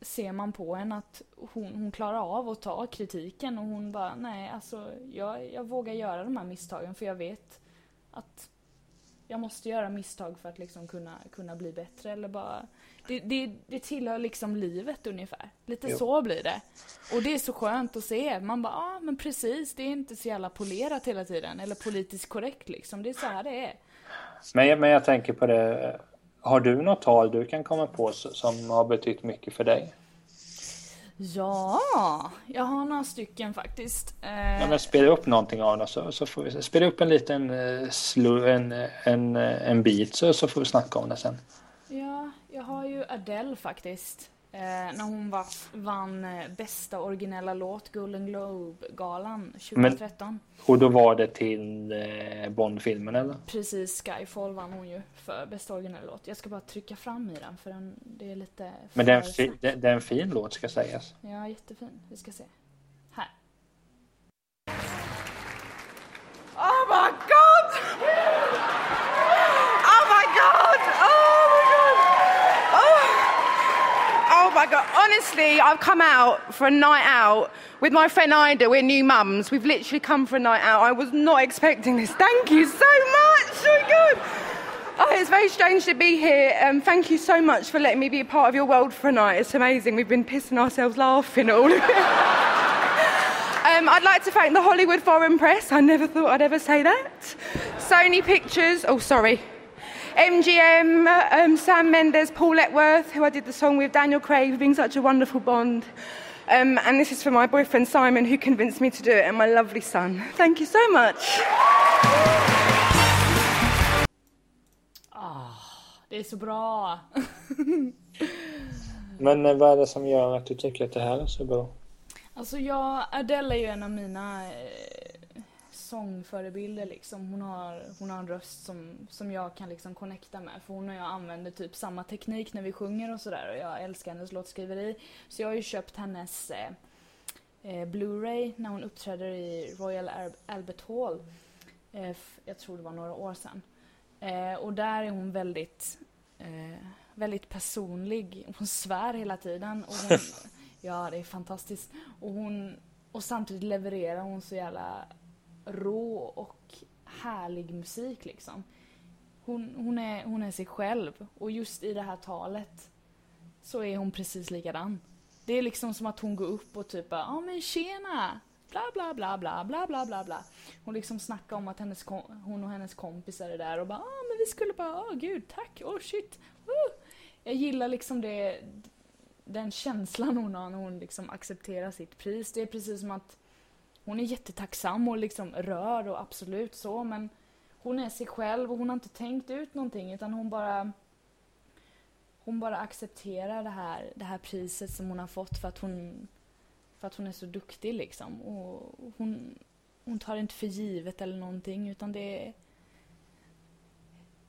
ser man på henne att hon, hon klarar av att ta kritiken och hon bara nej alltså jag, jag vågar göra de här misstagen för jag vet att jag måste göra misstag för att liksom kunna, kunna bli bättre eller bara det, det, det tillhör liksom livet ungefär. Lite Jo. så blir det. Och det är så skönt att se. Man bara, ja ah, men precis, det är inte så jävla polerat hela tiden. Eller politiskt korrekt liksom. Det är så här det är. men, men jag tänker på det. Har du något tal du kan komma på som har betytt mycket för dig? Ja, jag har några stycken faktiskt. Eh, Ja, men spela upp någonting av det så, så får vi. Spela upp en liten eh, slu, en, en, eh, en bit så, så får vi snacka om det sen. Ja, jag har ju Adele faktiskt. Eh, när hon var, vann eh, bästa originella låt, Golden Globe-galan 2013. Och då var det till eh, Bond-filmen eller? Precis, Skyfall vann hon ju för bästa originella låt. Jag ska bara trycka fram i den för den, det är lite Men det är, en det, det är en fin låt ska sägas. Ja, jättefin. Vi ska se. God! Honestly, I've come out for a night out with my friend Ida. We're new mums. We've literally come for a night out. I was not expecting this. Thank you so much. Oh god. Oh, it's very strange to be here. Um, thank you so much for letting me be a part of your world for a night. It's amazing. We've been pissing ourselves laughing all. of um, I'd like to thank the Hollywood Foreign Press. I never thought I'd ever say that. Sony Pictures. Oh, sorry. MGM, um, Sam Mendes, Paul Letworth, who I did the song with, Daniel Craig, for being such a wonderful bond. Um, and this is for my boyfriend Simon, who convinced me to do it, and my lovely son. Thank you so much. Det är så bra. Men eh, vad är det som gör att du tycker att det här är så bra? Alltså jag, Adele är ju en av mina eh, sångförebilder liksom. Hon har, hon har en röst som, som jag kan liksom connecta med. För hon och jag använder typ samma teknik när vi sjunger och sådär. Och jag älskar hennes låtskriveri. Så jag har ju köpt hennes eh, eh, Blu-ray när hon uppträder i Royal Albert Hall. Eh, jag tror det var några år sedan. Eh, och där är hon väldigt, eh, väldigt personlig. Hon svär hela tiden. Och hon, ja, det är fantastiskt. Och, hon, och samtidigt levererar hon så jävla rå och härlig musik liksom. Hon, hon, är, hon är sig själv och just i det här talet så är hon precis likadan. Det är liksom som att hon går upp och typ ja ah, men tjena! Bla bla bla bla bla bla bla bla. Hon liksom snackar om att hennes hon och hennes kompisar är där och bara ah men vi skulle bara, åh oh, gud tack, åh oh, shit. Oh. Jag gillar liksom det, den känslan hon har när hon liksom accepterar sitt pris. Det är precis som att hon är jättetacksam och liksom rör och absolut så men hon är sig själv och hon har inte tänkt ut någonting utan hon bara hon bara accepterar det här, det här priset som hon har fått för att hon för att hon är så duktig liksom. Och hon, hon tar det inte för givet eller någonting utan det är...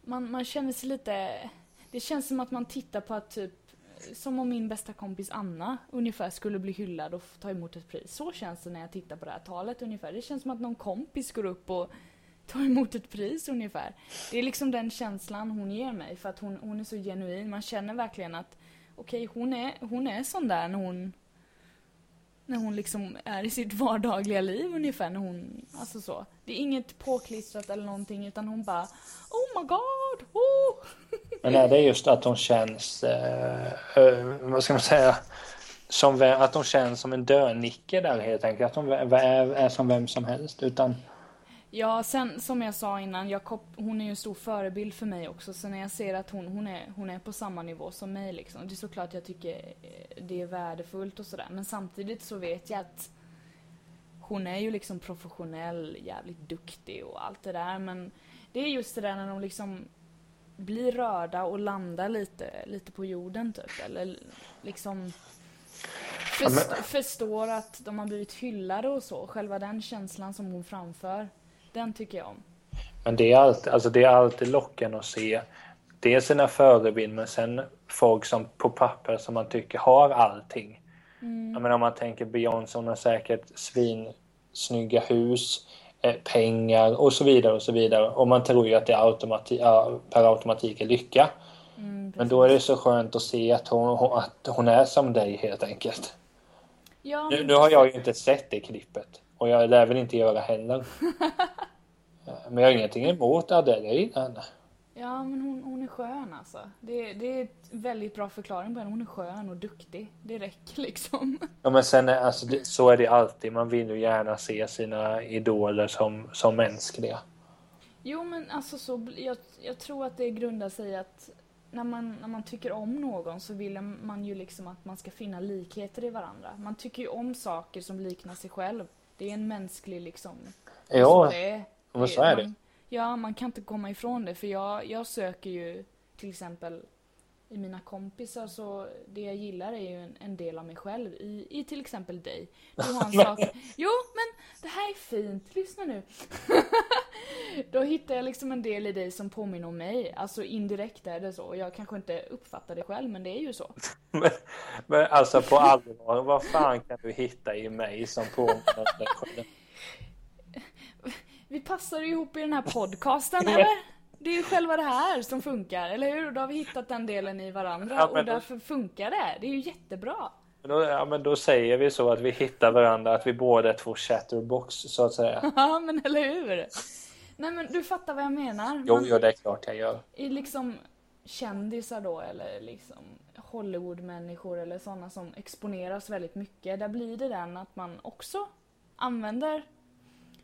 Man, man känner sig lite... Det känns som att man tittar på att typ som om min bästa kompis Anna ungefär skulle bli hyllad och ta emot ett pris. Så känns det när jag tittar på det här talet ungefär. Det känns som att någon kompis går upp och tar emot ett pris ungefär. Det är liksom den känslan hon ger mig för att hon, hon är så genuin. Man känner verkligen att okej, okay, hon, är, hon är sån där när hon när hon liksom är i sitt vardagliga liv ungefär när hon, alltså så. Det är inget påklistrat eller någonting utan hon bara Oh my god! Oh! Men är det just att hon känns, eh, eh vad ska man säga, som, att hon känns som en dönicke där helt enkelt. Att hon är, är som vem som helst utan Ja, sen som jag sa innan, jag hon är ju en stor förebild för mig också. Så när jag ser att hon, hon, är, hon är på samma nivå som mig liksom. Det är såklart jag tycker eh, det är värdefullt och sådär. Men samtidigt så vet jag att hon är ju liksom professionell, jävligt duktig och allt det där. Men det är just det där när de liksom blir rörda och landar lite, lite på jorden typ. Eller liksom först, förstår att de har blivit hyllade och så. Själva den känslan som hon framför. Den tycker jag om. Men det är alltid, alltså det är alltid lockande att se dels sina förebilder men sen folk som på papper som man tycker har allting. Mm. Jag menar om man tänker Beyoncé, hon har säkert svinsnygga hus, eh, pengar och så vidare och så vidare. Och man tror ju att det automati per automatik är lycka. Mm, men då är det så skönt att se att hon, att hon är som dig helt enkelt. Ja, nu, nu har jag ju inte sett det klippet. Och jag lär väl inte göra heller. men jag har ingenting emot gillar henne. Ja, men hon, hon är skön alltså. Det, det är ett väldigt bra förklaring på henne. Hon är skön och duktig. Det räcker liksom. Ja, men sen är, alltså, det, så är det alltid. Man vill ju gärna se sina idoler som, som mänskliga. Jo, men alltså så, jag, jag tror att det grundar sig i att när man, när man tycker om någon så vill man ju liksom att man ska finna likheter i varandra. Man tycker ju om saker som liknar sig själv. Det är en mänsklig liksom... Ja, men så är det. Man, ja, man kan inte komma ifrån det för jag, jag söker ju till exempel i mina kompisar så det jag gillar är ju en, en del av mig själv i, i till exempel dig. Du har en sak... Jo, men det här är fint. Lyssna nu. Då hittar jag liksom en del i dig som påminner om mig. Alltså indirekt är det så. Jag kanske inte uppfattar det själv, men det är ju så. men, men alltså på allvar, vad fan kan du hitta i mig som påminner om dig själv? Vi passar ihop i den här podcasten, eller? Det är ju själva det här som funkar, eller hur? Och då har vi hittat den delen i varandra Ja, och då- därför funkar det. Det är ju jättebra. Men då, ja, men då säger vi så att vi hittar varandra, att vi båda är två chatterbox så att säga. Ja, men eller hur? Nej men du fattar vad jag menar. Jo, Man- jo, det är klart jag gör. i liksom kändisar då eller liksom Hollywoodmänniskor eller sådana som exponeras väldigt mycket. Där blir det den att man också använder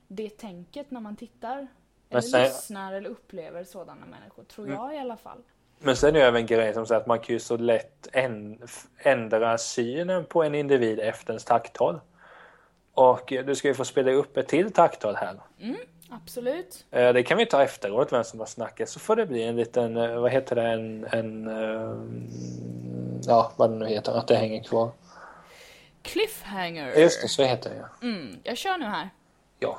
det tänket när man tittar. Eller sen- lyssnar eller upplever sådana människor. Tror Mm. jag i alla fall. Men sen är det även grejen som säger att man kan ju så lätt ändra synen på en individ efter ens takttal. Och du ska ju få spela upp ett till takttal här. Absolut. Eh, Det kan vi ta efteråt, vem som har snackat, så får det bli en liten, eh, vad heter det, en, en eh, ja vad det nu heter, att det hänger kvar. Cliffhanger. Just det, så heter det ja. Mm, jag kör nu här. ja.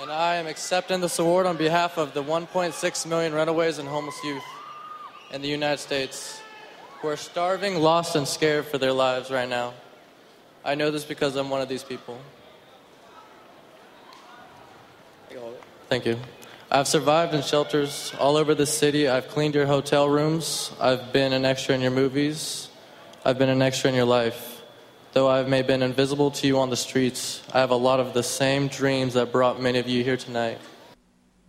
and I am accepting this award on behalf of the 1.6 million runaways and homeless youth in the United States who are starving, lost, and scared for their lives right now. I know this because I'm one of these people. Thank you. I've survived in shelters all over the city. I've cleaned your hotel rooms. I've been an extra in your movies. I've been an extra in your life. Though I may have been invisible to you on the streets, I have a lot of the same dreams that brought many of you here tonight.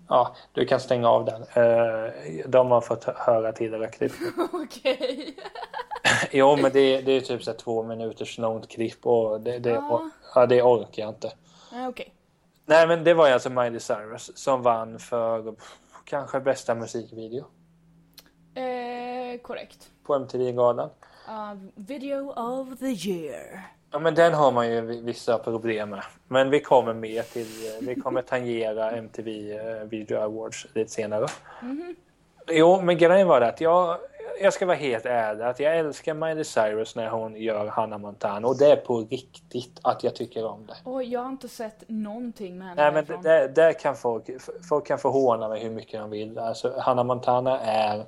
Ja, du kan stänga av den. Eh, De har fått höra tillräckligt. Okej. Jo, men det, det är typ så två minuters långt klipp och det, det, Ja. ja, det orkar jag inte. Nej, Okej. Nej, men det var alltså Miley Cyrus som vann för pff, kanske bästa musikvideo Eh, korrekt. på MTV-galan. Uh, video of the year. Ja, men den har man ju vi- vissa problem med. Men vi kommer mer till, vi kommer tangera MTV eh, Video Awards lite senare. Jo, men grejen var det att jag, jag ska vara helt ärlig, att jag älskar Miley Cyrus när hon gör Hannah Montana och det är på riktigt att jag tycker om det. Och jag har inte sett någonting med henne Nej, men där, där kan folk, folk kan få håna mig hur mycket de vill. Alltså, Hannah Montana är,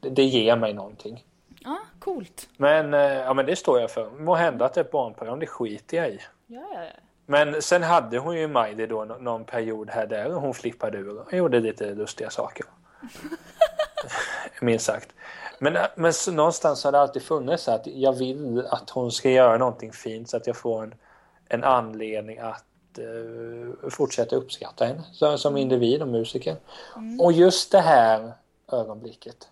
det ger mig någonting. Ja, coolt. Men, eh, ja, men det står jag för. Må hända att det är ett barnprogram, det skiter jag i. Ja, ja, ja. Men sen hade hon ju Miley då nå- någon period här där hon flippade ur och gjorde lite lustiga saker. Minst sagt. Men, men så någonstans har det alltid funnits att jag vill att hon ska göra någonting fint så att jag får en, en anledning att eh, fortsätta uppskatta henne som, som individ och musiker. Och just det här ögonblicket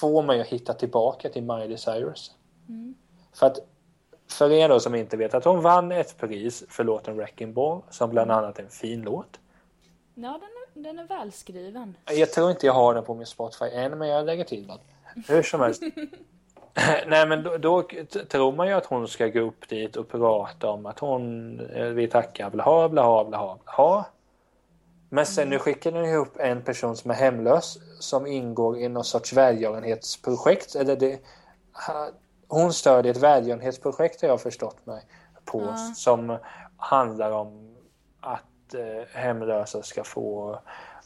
får mig att hitta tillbaka till Miley Cyrus. För att för er då som inte vet att hon vann ett pris för låten Wrecking Ball som bland annat är en fin låt. ja den, är, den är välskriven. Jag tror inte jag har den på min Spotify än men jag lägger till den. Hur som helst. Nej men då, då tror man ju att hon ska gå upp dit och prata om att hon eh, vi tackar blaha blaha blaha blaha. Men sen nu skickar den upp en person som är hemlös som ingår i någon sorts välgörenhetsprojekt. Eller det, hon stödjer ett välgörenhetsprojekt har jag förstått mig på som handlar om att eh, hemlösa ska få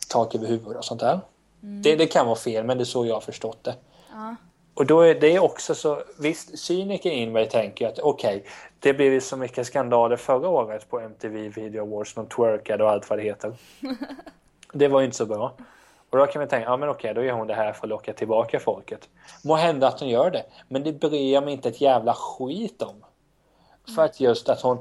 tak över huvudet och sånt där. Det, det kan vara fel men det är så jag har förstått det. Och då är det också så, visst cyniker in mig tänker att okej, det blev ju så mycket skandaler förra året på MTV Video Awards, de twerkade och allt vad det heter. Det var ju inte så bra. Och då kan man tänka, ja men okej, då gör hon det här för att locka tillbaka folket. Må hända att hon gör det, men det bryr jag mig inte ett jävla skit om. För att just att hon...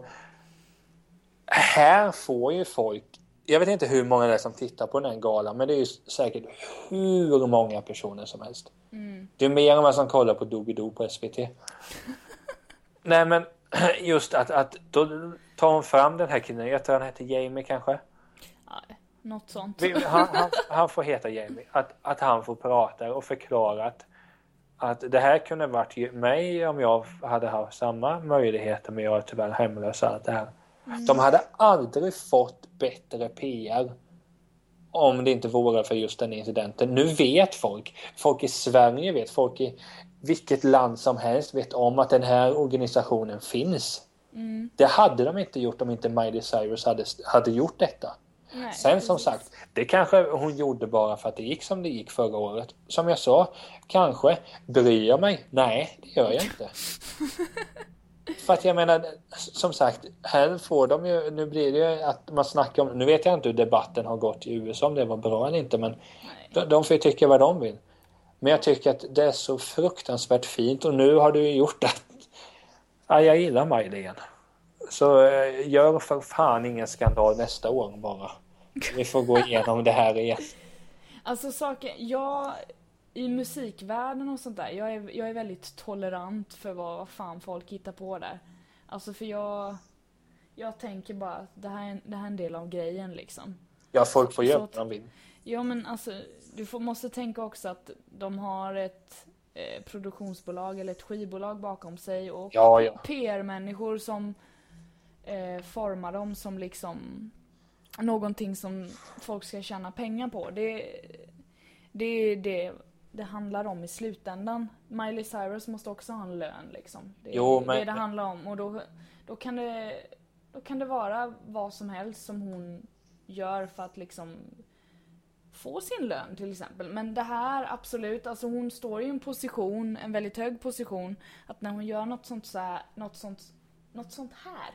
Här får ju folk... Jag vet inte hur många det är som tittar på den här galan, men det är ju säkert hur många personer som helst. Det är mer än vad som kollar på Doobidoo på SVT. Nej men just att, att då tar hon fram den här killen, jag tror han heter Jamie kanske. Något sånt. Han, han, han får heta Jamie. Att, att han får prata och förklara att, att det här kunde varit mig om jag hade haft samma möjligheter men jag är tyvärr hemlös allt det här. De hade aldrig fått bättre PR om det inte vore för just den incidenten. Nu vet folk, folk i Sverige vet, folk i vilket land som helst vet om att den här organisationen finns. Det hade de inte gjort om inte Miley Cyrus hade, hade gjort detta. Nej, Sen som precis. sagt, det kanske hon gjorde bara för att det gick som det gick förra året. Som jag sa, kanske. Bryr jag mig? Nej, det gör jag inte. för att jag menar, som sagt, här får de ju, nu blir det ju att man snackar om, nu vet jag inte hur debatten har gått i USA, om det var bra eller inte, men de, de får ju tycka vad de vill. Men jag tycker att det är så fruktansvärt fint och nu har du ju gjort att, ja, jag gillar igen. Så eh, gör för fan ingen skandal nästa år bara. Vi får gå igenom det här igen. Alltså saker, jag i musikvärlden och sånt där, jag är, jag är väldigt tolerant för vad, vad fan folk hittar på där. Alltså för jag, jag tänker bara att det här, är det här är en del av grejen liksom. Ja, folk får vad att- de vill. Ja men alltså, du får, måste tänka också att de har ett eh, produktionsbolag eller ett skivbolag bakom sig och Ja, ja. PR-människor som eh, formar dem som liksom någonting som folk ska tjäna pengar på. Det, det är det det handlar om i slutändan. Miley Cyrus måste också ha en lön liksom. Det är Jo, men- det det handlar om och då, då, kan det, då kan det vara vad som helst som hon gör för att liksom få sin lön till exempel. Men det här absolut, alltså hon står i en position, en väldigt hög position, att när hon gör något sånt, så här, något sånt, något sånt här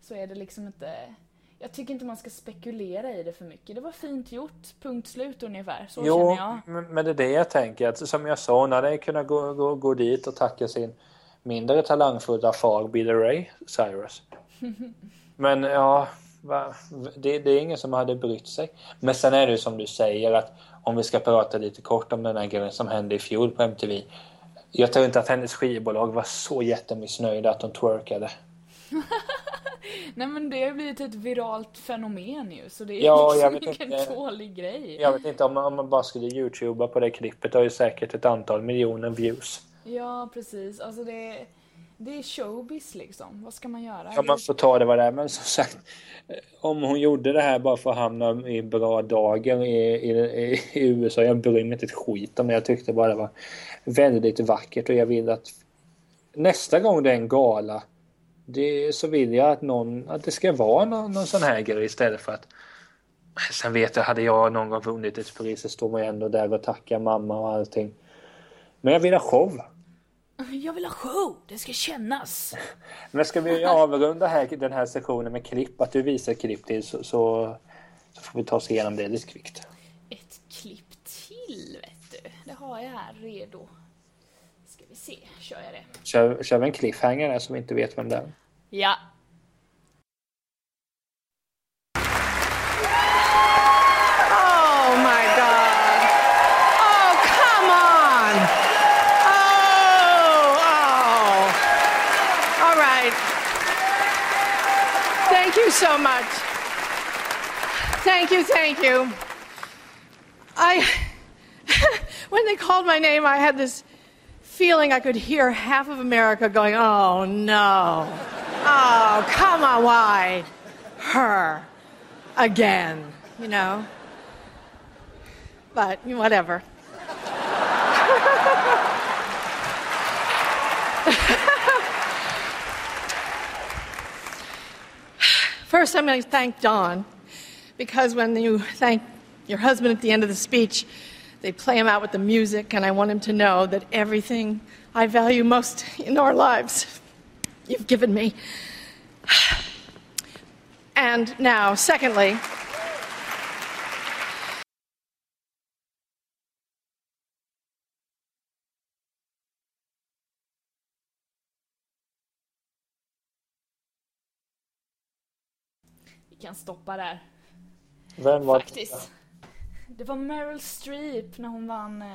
så är det liksom inte jag tycker inte man ska spekulera i det för mycket. Det var fint gjort, punkt slut ungefär. Så Jo, känner jag. men det är det jag tänker. Att, som jag sa, hon hade kunnat gå, gå, gå dit och tacka sin mindre talangfulla far Billy Ray Cyrus. Men ja, det, det är ingen som hade brytt sig. Men sen är det ju som du säger att om vi ska prata lite kort om den här grejen som hände i fjol på MTV. Jag tror inte att hennes skivbolag var så jättemissnöjda att de twerkade. Nej men det har blivit ett viralt fenomen ju, så det är Ja, jag liksom vet ingen inte. dålig grej. Jag vet inte om man, om man bara skulle youtuba på det klippet. Har ju säkert ett antal miljoner views. Ja, precis. Alltså det, det är showbiz liksom. Vad ska man göra? Ja, man får ta det vad det är. Men som sagt, om hon gjorde det här bara för att hamna i bra dagar i, i, i USA. Jag bryr mig inte ett skit om det. Jag tyckte bara det var väldigt vackert och jag vill att nästa gång det är en gala det, så vill jag att, någon, att det ska vara någon, någon sån här grej istället för att Sen vet jag, hade jag någon gång vunnit ett pris så står man ju ändå där och tackar mamma och allting. Men jag vill ha show. Jag vill ha show, det ska kännas. Men ska vi avrunda här, den här sessionen med klipp, att du visar klipp till så, så, så får vi ta oss igenom det lite kvickt. Ett klipp till, vet du. Det har jag här redo. Ska vi se, kör jag det? Kör, kör vi en cliffhanger där som vi inte vet vem det är. Ja. Oh my God. Oh, come on. Oh, oh. All right. Thank you so much. Thank you, thank you. I, when they called my name, I had this feeling I could hear half of America going, oh no. Oh, come on, why? Her. Again, you know? But whatever. First, I'm going to thank Don, because when you thank your husband at the end of the speech, they play him out with the music, and I want him to know that everything I value most in our lives, you've given me. And now, secondly, Vi kan stoppa där. Vem var Faktiskt. Det var Meryl Streep när hon vann eh,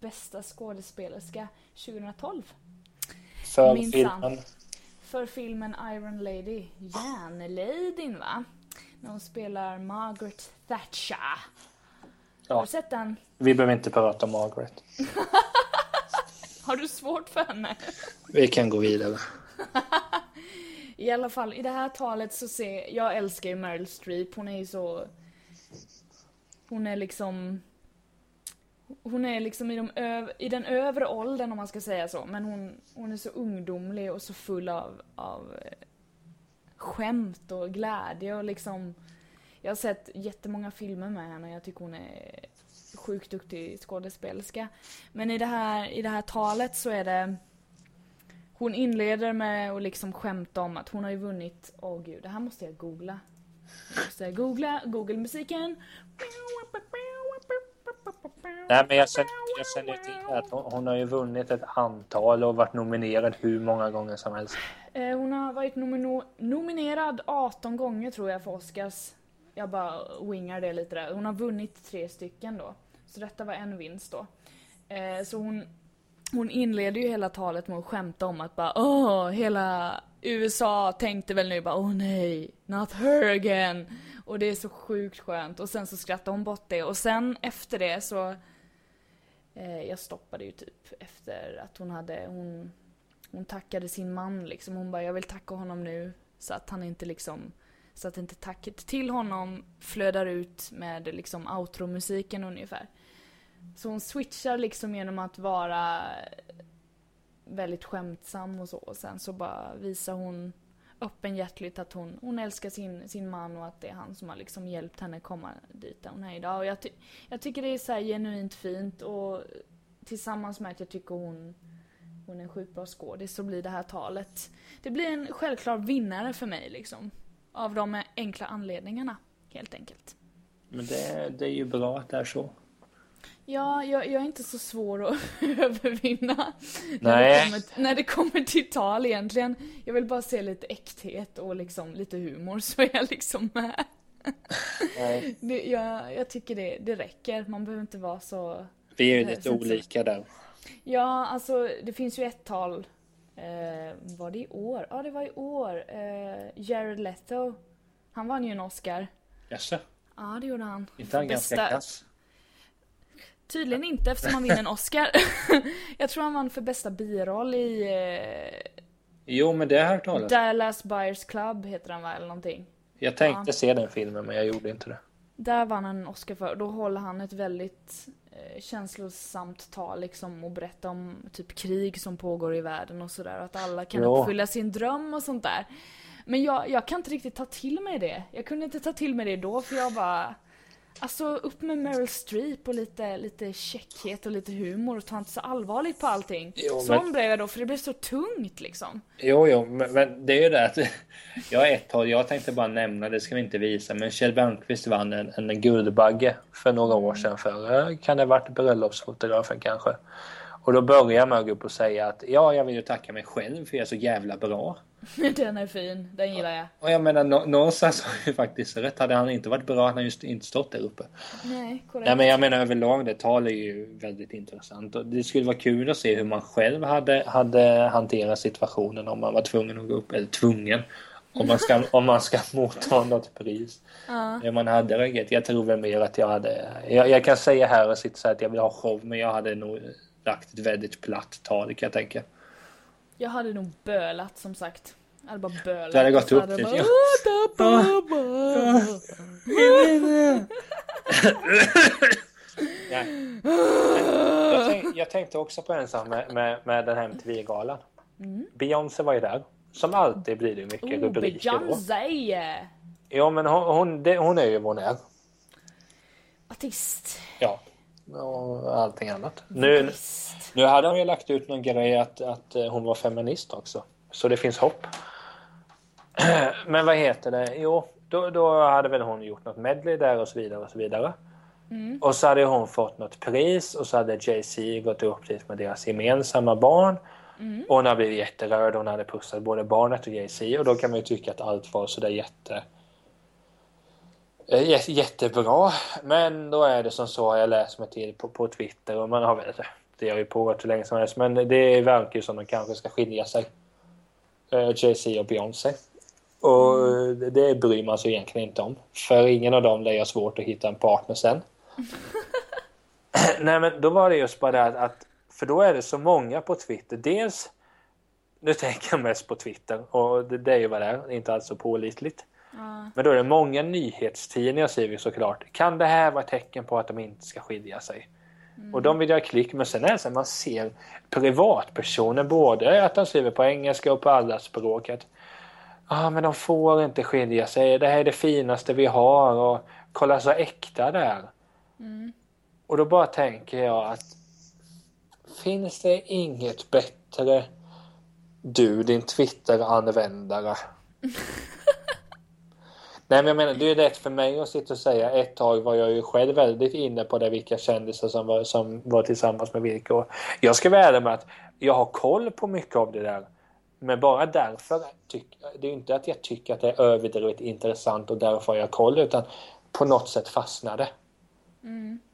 bästa skådespelerska 2012. för Minsann. filmen? För filmen Iron Lady. Järnladyn va? När hon spelar Margaret Thatcher. Har Ja, du sett den? vi behöver inte prata om Margaret. Har du svårt för henne? Vi kan gå vidare. I alla fall, i det här talet så ser jag älskar ju Meryl Streep. Hon är ju så hon är liksom hon är liksom i, de öv, i den övre åldern om man ska säga så, men hon, hon är så ungdomlig och så full av, av eh, skämt och glädje och liksom Jag har sett jättemånga filmer med henne och jag tycker hon är sjukt duktig skådespelerska. Men i det här, i det här talet så är det Hon inleder med att liksom skämta om att hon har ju vunnit, åh gud, det här måste jag googla. Jag måste googla, google-musiken. Nej, men jag känner, jag känner till att hon, hon har ju vunnit ett antal och varit nominerad hur många gånger som helst. Eh, Hon har varit nomino- nominerad 18 gånger tror jag för Oscars. Jag bara wingar det lite där. Hon har vunnit tre stycken då. Så detta var en vinst då. Eh, Så hon, hon inleder ju hela talet med att skämta om att bara åh, hela USA tänkte väl nu bara åh nej, not her again. Och det är så sjukt skönt. Och sen så skrattar hon bort det. Och sen efter det så eh, jag stoppade ju typ efter att hon hade, hon, hon tackade sin man liksom. Hon bara, jag vill tacka honom nu. Så att han inte liksom, så att inte tacket till honom flödar ut med liksom outro-musiken ungefär. Så hon switchar liksom genom att vara väldigt skämtsam och så. Och sen så bara visar hon öppenhjärtligt att hon, hon älskar sin, sin man och att det är han som har liksom hjälpt henne komma dit där hon är idag. Och jag, ty- jag tycker det är så här genuint fint och tillsammans med att jag tycker hon, hon är en sjukt bra skådis så blir det här talet, det blir en självklar vinnare för mig liksom. Av de enkla anledningarna, helt enkelt. Men det, det är ju bra att det är så. Ja, jag, jag är inte så svår att övervinna. När, Nej. det kommer, när det kommer till tal egentligen. Jag vill bara se lite äkthet och liksom lite humor så är jag liksom med. Nej. Det, jag, jag tycker det, det räcker. Man behöver inte vara så... Vi är ju Nej, lite olika där. Ja, alltså det finns ju ett tal. Eh, var det i år? Ja, det var i år. Eh, Jared Leto. Han vann ju en Oscar. Jaså? Ja, det gjorde han. Inte han ganska kass? Tydligen inte eftersom han vinner en Oscar. jag tror han vann för bästa biroll i eh, Jo, men det har jag hört talas. Dallas Buyers Club heter han va, eller någonting. Jag tänkte se den filmen, men jag gjorde inte det. Där vann han en Oscar för. Då håller han ett väldigt eh, känslosamt tal liksom och berättar om typ krig som pågår i världen och sådär. Att alla kan Ja. uppfylla sin dröm och sånt där. Men jag, jag kan inte riktigt ta till mig det. Jag kunde inte ta till mig det då för jag bara... Alltså upp med Meryl Streep och lite, lite käckhet och lite humor och ta inte så allvarligt på allting. Jo, Sån men- blev jag då för det blev så tungt liksom. Jo, jo, men, men det är ju det att jag har ett tag, jag tänkte bara nämna, det ska vi inte visa, men Kjell Bergqvist vann en, en Guldbagge för några år sedan för, eh, kan det ha varit bröllopsfotografen kanske? Och då börjar att gå upp och säga att ja, jag vill ju tacka mig själv för jag är så jävla bra. Den är fin, den gillar jag. Och jag menar, nå- någonstans har ju faktiskt rätt. Hade han inte varit bra hade han just inte stått där uppe. Nej, korrekt. Nej, men jag menar överlag, det tal är ju väldigt intressant. Och det skulle vara kul att se hur man själv hade, hade hanterat situationen om man var tvungen att gå upp. Eller tvungen. Om man ska, om man ska motta något pris. Hur man hade reagerat. Jag tror väl mer att jag hade... Jag, jag kan säga här och sitta så här att jag vill ha show, men jag hade nog lagt ett väldigt platt tal kan jag tänka. Jag hade nog bölat som sagt. Jag hade bara bölat. Du hade gått upp hade ja. bara, "Åh, Nej. Jag, tänk, jag tänkte också på en sak med, med, med den här MTV-galan. Beyoncé var ju där. Som alltid blir det mycket Oh, rubriker då. Beyoncé! Ja, men hon, hon, det, hon är ju vad hon är. Artist. Ja. Och allting annat. Nu, nu hade hon ju lagt ut någon grej att, att eh, hon var feminist också. Så det finns hopp. Men vad heter det? Jo, då, då hade väl hon gjort något medley där och så vidare och så vidare. Och så hade hon fått något pris och så hade Jay-Z gått upp dit med deras gemensamma barn. Och hon hade blivit jätterörd. Hon hade pussat både barnet och Jay-Z och då kan man ju tycka att allt var sådär jätte... eh, jä- Jättebra, men då är det som så, jag läst mig till på, på Twitter och man har väl, det har ju pågått hur länge som helst, men det verkar ju som de kanske ska skilja sig. Eh, Jay-Z och Beyoncé. Och det- det bryr man sig egentligen inte om. För ingen av dem lär ha svårt att hitta en partner sen. Nej men då var det just bara det att, att för då är det så många på Twitter. Dels, nu tänker jag mest på Twitter och det, det är ju vad det är, inte alls så pålitligt. Men då är det många nyhetstidningar säger vi såklart. Kan det här vara tecken på att de inte ska skilja sig? Och de vill göra klick, men sen är det så att man ser privatpersoner både att de skriver på engelska och på alla språk. Att, ah, men de får inte skilja sig, det här är det finaste vi har och kolla så äkta det är. Och då bara tänker jag att finns det inget bättre du, din Twitter-användare? Nej men jag menar, det är lätt för mig att sitta och säga ett tag var jag ju själv väldigt inne på det vilka kändisar som var, som var tillsammans med vilka. Och jag ska vara ärlig med att jag har koll på mycket av det där. Men bara därför, tyck, det är ju inte att jag tycker att det är överdrivet intressant och därför har jag koll utan på något sätt fastnar det.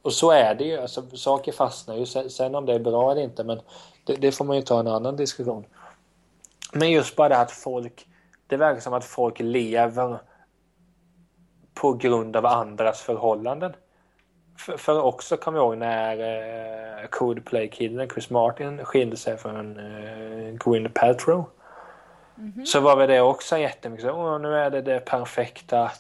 Och så är det ju, alltså, saker fastnar ju. Sen, sen om det är bra eller inte, men det, det får man ju ta en annan diskussion. Men just bara det att folk, det verkar som att folk lever på grund av andras förhållanden. För, för också kommer jag ihåg när eh, Coldplay-killen Chris Martin skilde sig från eh, Gwyneth Paltrow. Så var väl det också jättemycket så, åh nu är det det perfekta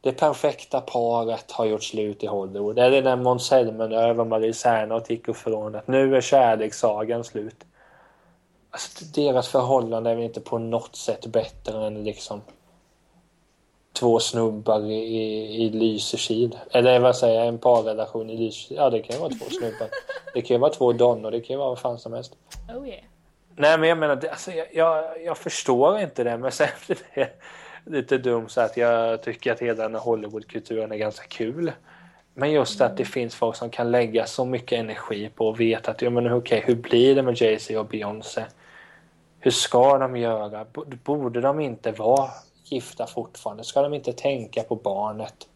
det perfekta paret har gjort slut i Hollywood. Det är det när Måns Zelmerlöw och Marie Serneholt gick ifrån att nu är kärlekssagan slut. Alltså, deras förhållande är väl inte på något sätt bättre än liksom två snubbar i, i, Lysekil. Eller vad säger jag, en parrelation i Lysekil. Ja, det kan ju vara två snubbar. Det kan ju vara två donnor, det kan ju vara vad fan som helst. Oh yeah. Nej, men jag menar, alltså, jag, jag, jag förstår inte det, men sen blir det lite dumt så att jag tycker att hela den här Hollywoodkulturen är ganska kul. Men just att det finns folk som kan lägga så mycket energi på att veta att, ja men okej, hur blir det med Jay-Z och Beyoncé? Hur ska de göra? Borde de inte vara gifta fortfarande? Ska de inte tänka på barnet?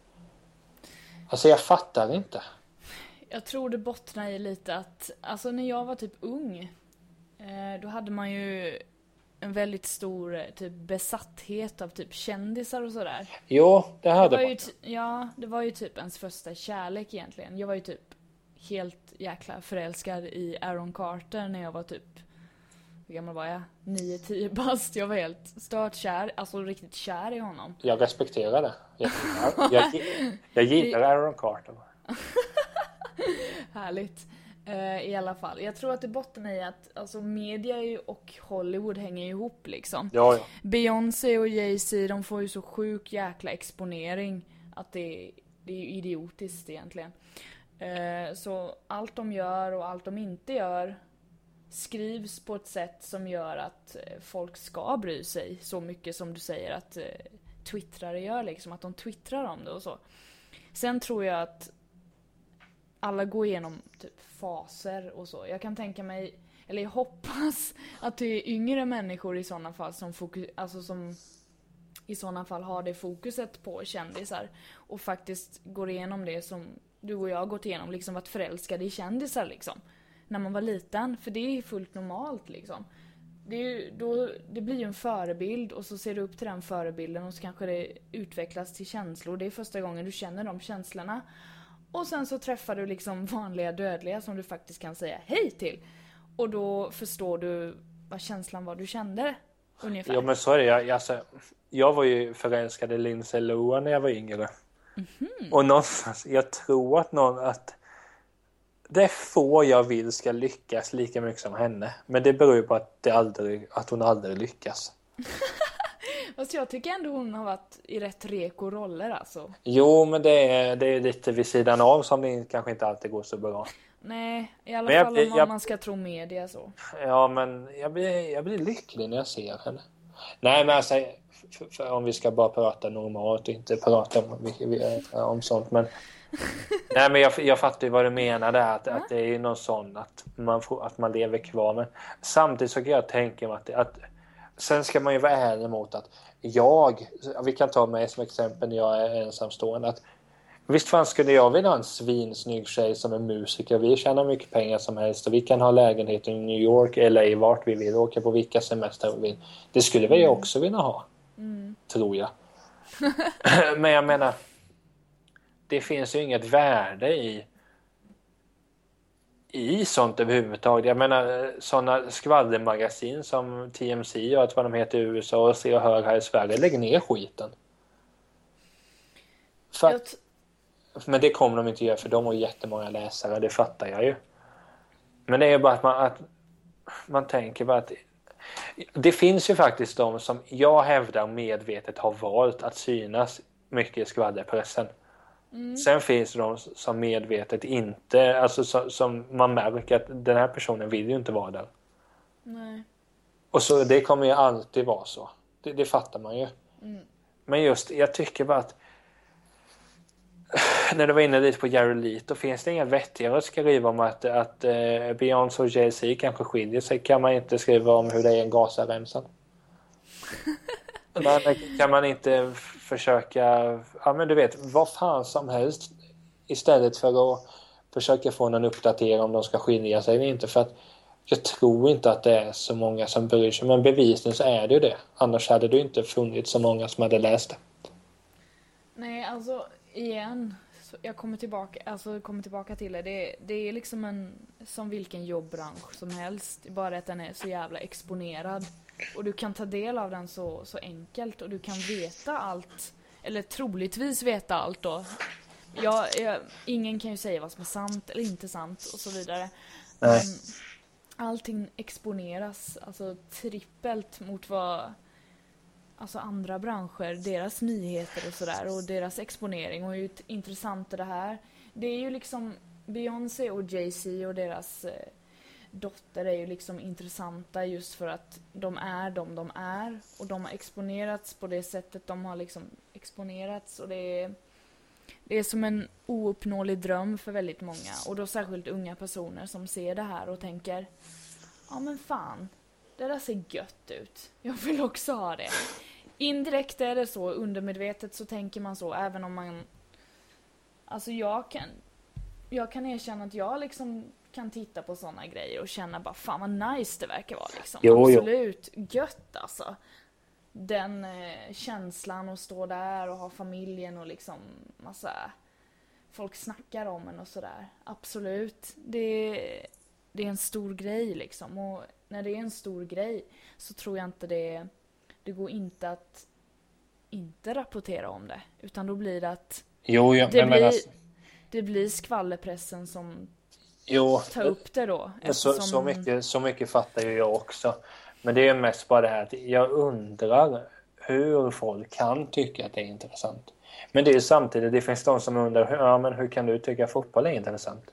Alltså jag fattar inte. Jag tror det bottnar i lite att, alltså när jag var typ ung, eh, då hade man ju en väldigt stor eh, typ besatthet av typ kändisar och sådär. Jo, det Det hade var ju, man. ty- ja, det var ju typ ens första kärlek egentligen. Jag var ju typ helt jäkla förälskad i Aaron Carter när jag var typ, hur gammal var jag? 9-10 bast. Jag var helt stört kär, alltså riktigt kär i honom. Jag respekterar det. Jag, jag, jag, jag gillar Aaron Carter. Härligt. Eh, I alla fall. Jag tror att det bottnar i att alltså, media och Hollywood hänger ihop liksom. Ja, ja. Beyoncé och Jay-Z de får ju så sjuk jäkla exponering att det, det är ju idiotiskt egentligen. Eh, så allt de gör och allt de inte gör skrivs på ett sätt som gör att eh, folk ska bry sig så mycket som du säger att eh, twittrare gör liksom, att de twittrar om det och så. Sen tror jag att alla går igenom typ faser och så. Jag kan tänka mig, eller jag hoppas att det är yngre människor i sådana fall som fokus, alltså som i sådana fall har det fokuset på kändisar och faktiskt går igenom det som du och jag har gått igenom, liksom varit förälskade i kändisar liksom. När man var liten, för det är fullt normalt liksom. Det, ju, då, det blir ju en förebild och så ser du upp till den förebilden och så kanske det utvecklas till känslor. Det är första gången du känner de känslorna. Och sen så träffar du liksom vanliga dödliga som du faktiskt kan säga hej till. Och då förstår du vad känslan var du kände. Ungefär. Jo men så är det. Jag, alltså, jag var ju förälskad i Lindsay Lohan när jag var yngre. Och någonstans, jag tror att någon att det är få jag vill ska lyckas lika mycket som henne. Men det beror ju på att, det aldrig, att hon aldrig lyckas. Fast jag tycker ändå hon har varit i rätt reko roller alltså. Jo, men det är, det är lite vid sidan av som det kanske inte alltid går så bra. Nej, i alla jag fall om jag- man ska tro media så. Ja, men jag blir, jag blir lycklig när jag ser henne. Nej, men alltså, för, för, om vi ska bara prata normalt och inte prata om, om sånt. Men, nej, men jag, jag fattar ju vad du menar där. Att, att det är ju någon sån att man, får, att man lever kvar. Men samtidigt så kan jag tänka mig att, att sen ska man ju vara ärlig mot att jag, vi kan ta mig som exempel när jag är ensamstående. Att Visst fan skulle jag vilja ha en svinsnygg tjej som är musiker. Vi tjänar mycket pengar som helst och vi kan ha lägenhet i New York, LA, vart vi vill. Åka på vilka semester vi vill. Det skulle väl jag också vilja ha. Tror jag. Men jag menar, det finns ju inget värde i i sånt överhuvudtaget. Jag menar sådana skvallermagasin som TMC och allt vad de heter i USA och Se och Hör här i Sverige. Lägg ner skiten. För att, men det kommer de inte göra för de har jättemånga läsare, det fattar jag ju. Men det är bara att man, att man tänker bara att det finns ju faktiskt de som jag hävdar medvetet har valt att synas mycket i skvallerpressen. Sen finns det de som medvetet inte, alltså som, som man märker att den här personen vill ju inte vara där. Nej. Och så det kommer ju alltid vara så. Det, det fattar man ju. Men just, jag tycker bara att när du var inne lite på Jared Leto, finns det inga vettigare att skriva om att, att eh, Beyoncé och Jay-Z kanske skiljer sig? Kan man inte skriva om hur det är i en Gazaremsan? Men kan man inte försöka, ja men du vet, vad fan som helst istället för att försöka få någon uppdatering om de ska skilja sig eller inte. För att jag tror inte att det är så många som bryr sig, men bevisligen så är det ju det. Annars hade det ju inte funnits så många som hade läst det. Nej, alltså igen. Jag kommer tillbaka, alltså, kommer tillbaka till det. det. Det är liksom en, som vilken jobbbransch som helst. Bara att den är så jävla exponerad. Och du kan ta del av den så, så enkelt och du kan veta allt. Eller troligtvis veta allt då. Jag, jag, ingen kan ju säga vad som är sant eller inte sant och så vidare. Nej. Men allting exponeras alltså trippelt mot vad alltså andra branscher, deras nyheter och sådär och deras exponering och hur intressant är det här. Det är ju liksom Beyoncé och Jay-Z och deras eh, dotter är ju liksom intressanta just för att de är de de är och de har exponerats på det sättet de har liksom exponerats och det är det är som en ouppnåelig dröm för väldigt många och då särskilt unga personer som ser det här och tänker Ja men fan, det där ser gött ut. Jag vill också ha det. Indirekt är det så, undermedvetet så tänker man så även om man Alltså jag kan Jag kan erkänna att jag liksom kan titta på såna grejer och känna bara fan vad nice det verkar vara liksom. Jo, jo. Absolut gött alltså. Den eh, känslan att stå där och ha familjen och liksom massa folk snackar om en och sådär. Absolut. Det, det är en stor grej liksom. Och när det är en stor grej så tror jag inte det... Det går inte att inte rapportera om det. Utan då blir det att Jo, jo det, men, men blir, alltså, det blir skvallerpressen som jo, tar upp det då. Men så, så, eftersom- mycket, så mycket fattar ju jag också. Men det är mest bara det här att jag undrar hur folk kan tycka att det är intressant. Men det är samtidigt, det finns de som undrar, ja, men hur kan du tycka fotboll är intressant?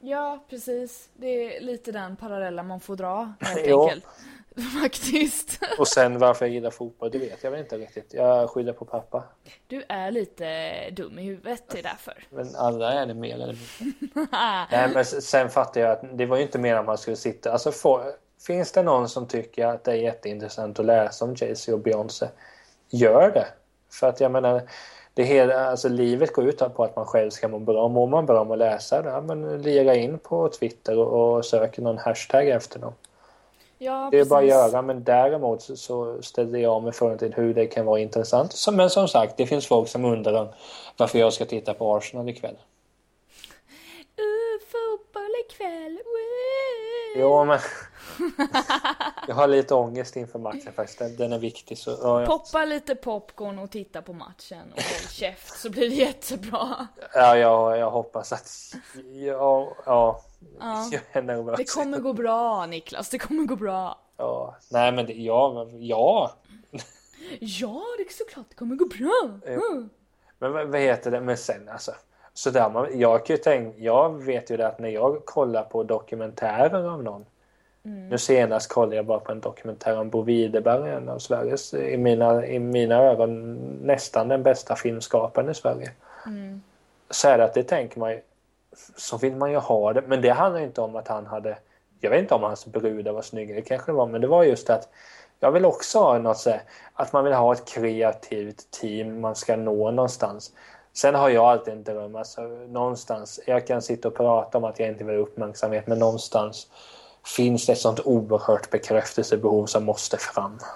Ja, precis. Det är lite den parallella man får dra helt enkelt. Faktiskt. Och sen varför jag gillar fotboll, det vet jag väl inte riktigt. Jag skyller på pappa. Du är lite dum i huvudet, det är därför. Men alla är det mer eller mindre. Nej, men sen fattar jag att det var ju inte meningen att man skulle sitta... Alltså, få, finns det någon som tycker att det är jätteintressant att läsa om Jay-Z och Beyoncé, gör det. För att jag menar, det hela, alltså, livet går ut på att man själv ska må bra. Mår man bra om att läsa det, ja, men lira in på Twitter och, och sök någon hashtag efter dem. Ja, Det är bara att precis. göra, men däremot så, så ställer jag mig frågan till hur det kan vara intressant. Så, men som sagt, det finns folk som undrar varför jag ska titta på Arsenal ikväll. Uh, fotboll ikväll, woo! Jo, men... jag har lite ångest inför matchen faktiskt. Den, är viktig. Så, ja, ja. Poppa lite popcorn och titta på matchen och håll käft så blir det jättebra. Ja, jag, jag hoppas att... Ja, ja. Ja. Jag är nervös. Det kommer gå bra Niklas, det kommer gå bra. Ja. Nej, men det, ja, ja. Ja, det är såklart det kommer gå bra. Mm. Men vad heter det? Men sen alltså. Så där, man, jag, kan ju tänka, jag vet ju det att när jag kollar på dokumentärer av någon. Nu senast kollade jag bara på en dokumentär om Bo Widerberg, en av Sveriges, i mina, i mina ögon, nästan den bästa filmskaparen i Sverige. Så är det att det tänker man ju, så vill man ju ha det. Men det handlar inte om att han hade, jag vet inte om hans brudar var snygga, det kanske det var, men det var just att jag vill också ha något så här, att man vill ha ett kreativt team man ska nå någonstans. Sen har jag alltid en dröm, alltså någonstans, jag kan sitta och prata om att jag inte vill ha uppmärksamhet, men någonstans finns det ett sånt oerhört bekräftelsebehov som måste fram.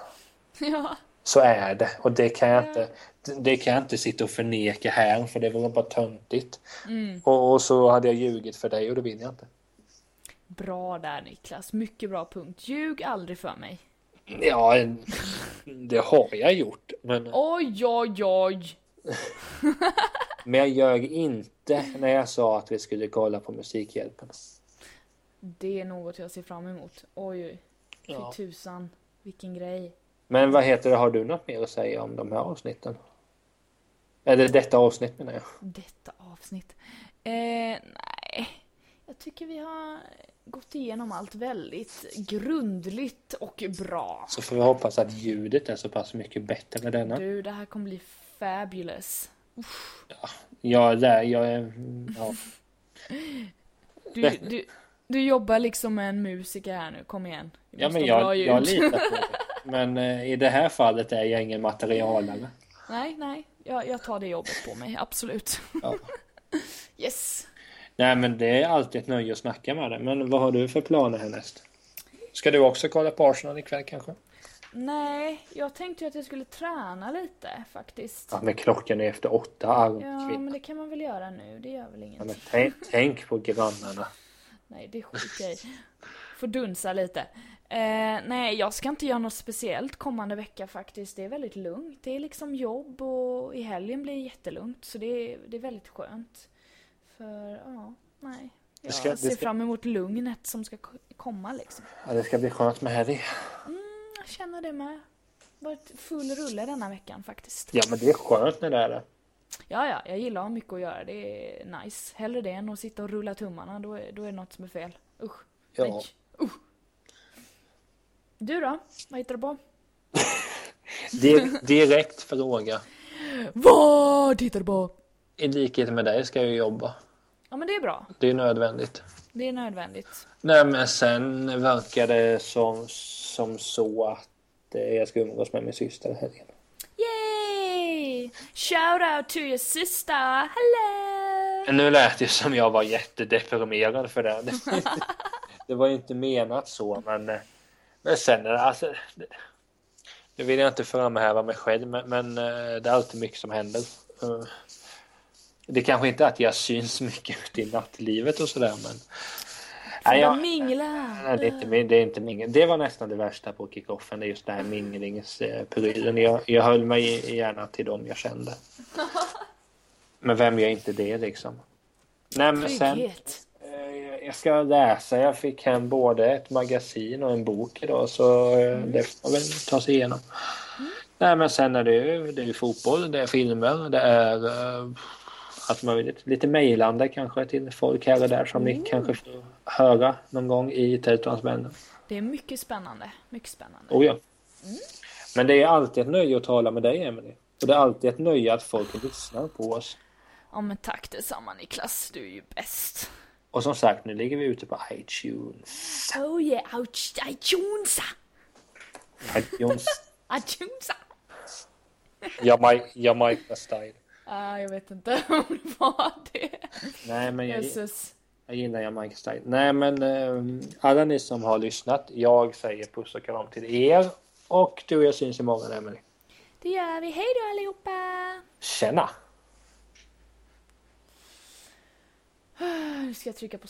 Ja. Så är det. Och det kan jag inte, det kan jag inte sitta och förneka här för det vore bara töntigt. Och, och så hade jag ljugit för dig och det vill jag inte. Bra där Niklas, mycket bra punkt. Ljug aldrig för mig. Ja, det har jag gjort. Men Oj, oj, oj. Men jag ljög inte när jag sa att vi skulle kolla på Musikhjälpen. Det är något jag ser fram emot. Oj, oj. Fy Ja. tusan. Vilken grej. Men vad heter det, har du något mer att säga om de här avsnitten? Eller detta avsnitt menar jag. Detta avsnitt. Eh, nej. Jag tycker vi har gått igenom allt väldigt grundligt och bra. Så får vi hoppas att ljudet är så pass mycket bättre denna. Du, det här kommer bli fabulous. Ja, där, jag är... Ja. Du, du, du jobbar liksom med en musiker här nu, kom igen. Det Ja, men jag, jag litar på det. Men eh, i det här fallet är jag ingen materialare. Nej, nej. Jag, jag tar det jobbet på mig, absolut. Ja. Yes. Nej, men det är alltid ett nöje att snacka med dig. Men vad har du för planer härnäst? Ska du också kolla på Arsenal ikväll kanske? Nej, jag tänkte ju att jag skulle träna lite faktiskt. Ja, men klockan är efter åtta, arm Ja, men det kan man väl göra nu. Det gör väl Ja, inget. men tänk, tänk på grannarna. Nej, det skiter jag i. Får dunsa lite. Eh, nej, jag ska inte göra något speciellt kommande vecka faktiskt. Det är väldigt lugnt. Det är liksom jobb och i helgen blir det jättelugnt. Så det är, det är väldigt skönt. För, ja, nej. Jag ska- ser ska- fram emot lugnet som ska ko- komma liksom. Ja, det ska bli skönt med helg. Jag känner det med. Varit full rulle denna veckan faktiskt. Ja, men det är skönt när det är det. Ja, ja, jag gillar att ha mycket att göra. Det är nice. Hellre det än att sitta och rulla tummarna. Då är, då är det något som är fel. Usch. Ja. Nej. Usch. Du då? Vad hittar du på? Di- direkt fråga. Vad hittar du på? I likhet med dig ska jag ju jobba. Ja, men det är bra. Det är nödvändigt. Det är nödvändigt. Nej, men sen verkar det som, som så att eh, jag ska umgås med min syster i helgen. Shout out to your sister! Hello! Nu lät det som jag var jättedeprimerad för det. Det var ju inte menat så, men, men sen alltså... det- Nu vill jag inte framhäva mig själv, men, men eh, det är alltid mycket som händer. Eh, Det kanske inte är att jag syns mycket ute i nattlivet och sådär, men... Nej, jag... Mingla! nej, det, är inte, det är inte mingel. Det var nästan det värsta på kickoffen, det är just den här minglingsprylen. Jag, jag höll mig gärna till dem jag kände. Men vem gör inte det liksom? Nej, men sen... Eh, Jag ska läsa. Jag fick hem både ett magasin och en bok idag så eh, det får väl ta sig igenom. Nej men sen är det ju, det är fotboll, det är filmer, det är allt möjligt. Lite mejlande kanske till folk här och där som ni kanske får höra någon gång i Tältvansmännen. Det är mycket spännande. Mycket spännande. Oh ja. Men det är alltid ett nöje att tala med dig Emelie. Och det är alltid ett nöje att folk lyssnar på oss. Ja men tack detsamma Niklas, du är ju bäst. Och som sagt, nu ligger vi ute på iTunes. Oh yeah, iTunes! iTunes. iTunes! Jamaica, Jamaica style. Ah, jag vet inte om det var det. Nej men jag, Jesus. jag gillar Jamaica style. Nej men eh, alla ni som har lyssnat. Jag säger puss och kram till er. Och du och jag syns imorgon Emelie. Det gör vi. Hej då allihopa! Tjena! Nu ska jag trycka på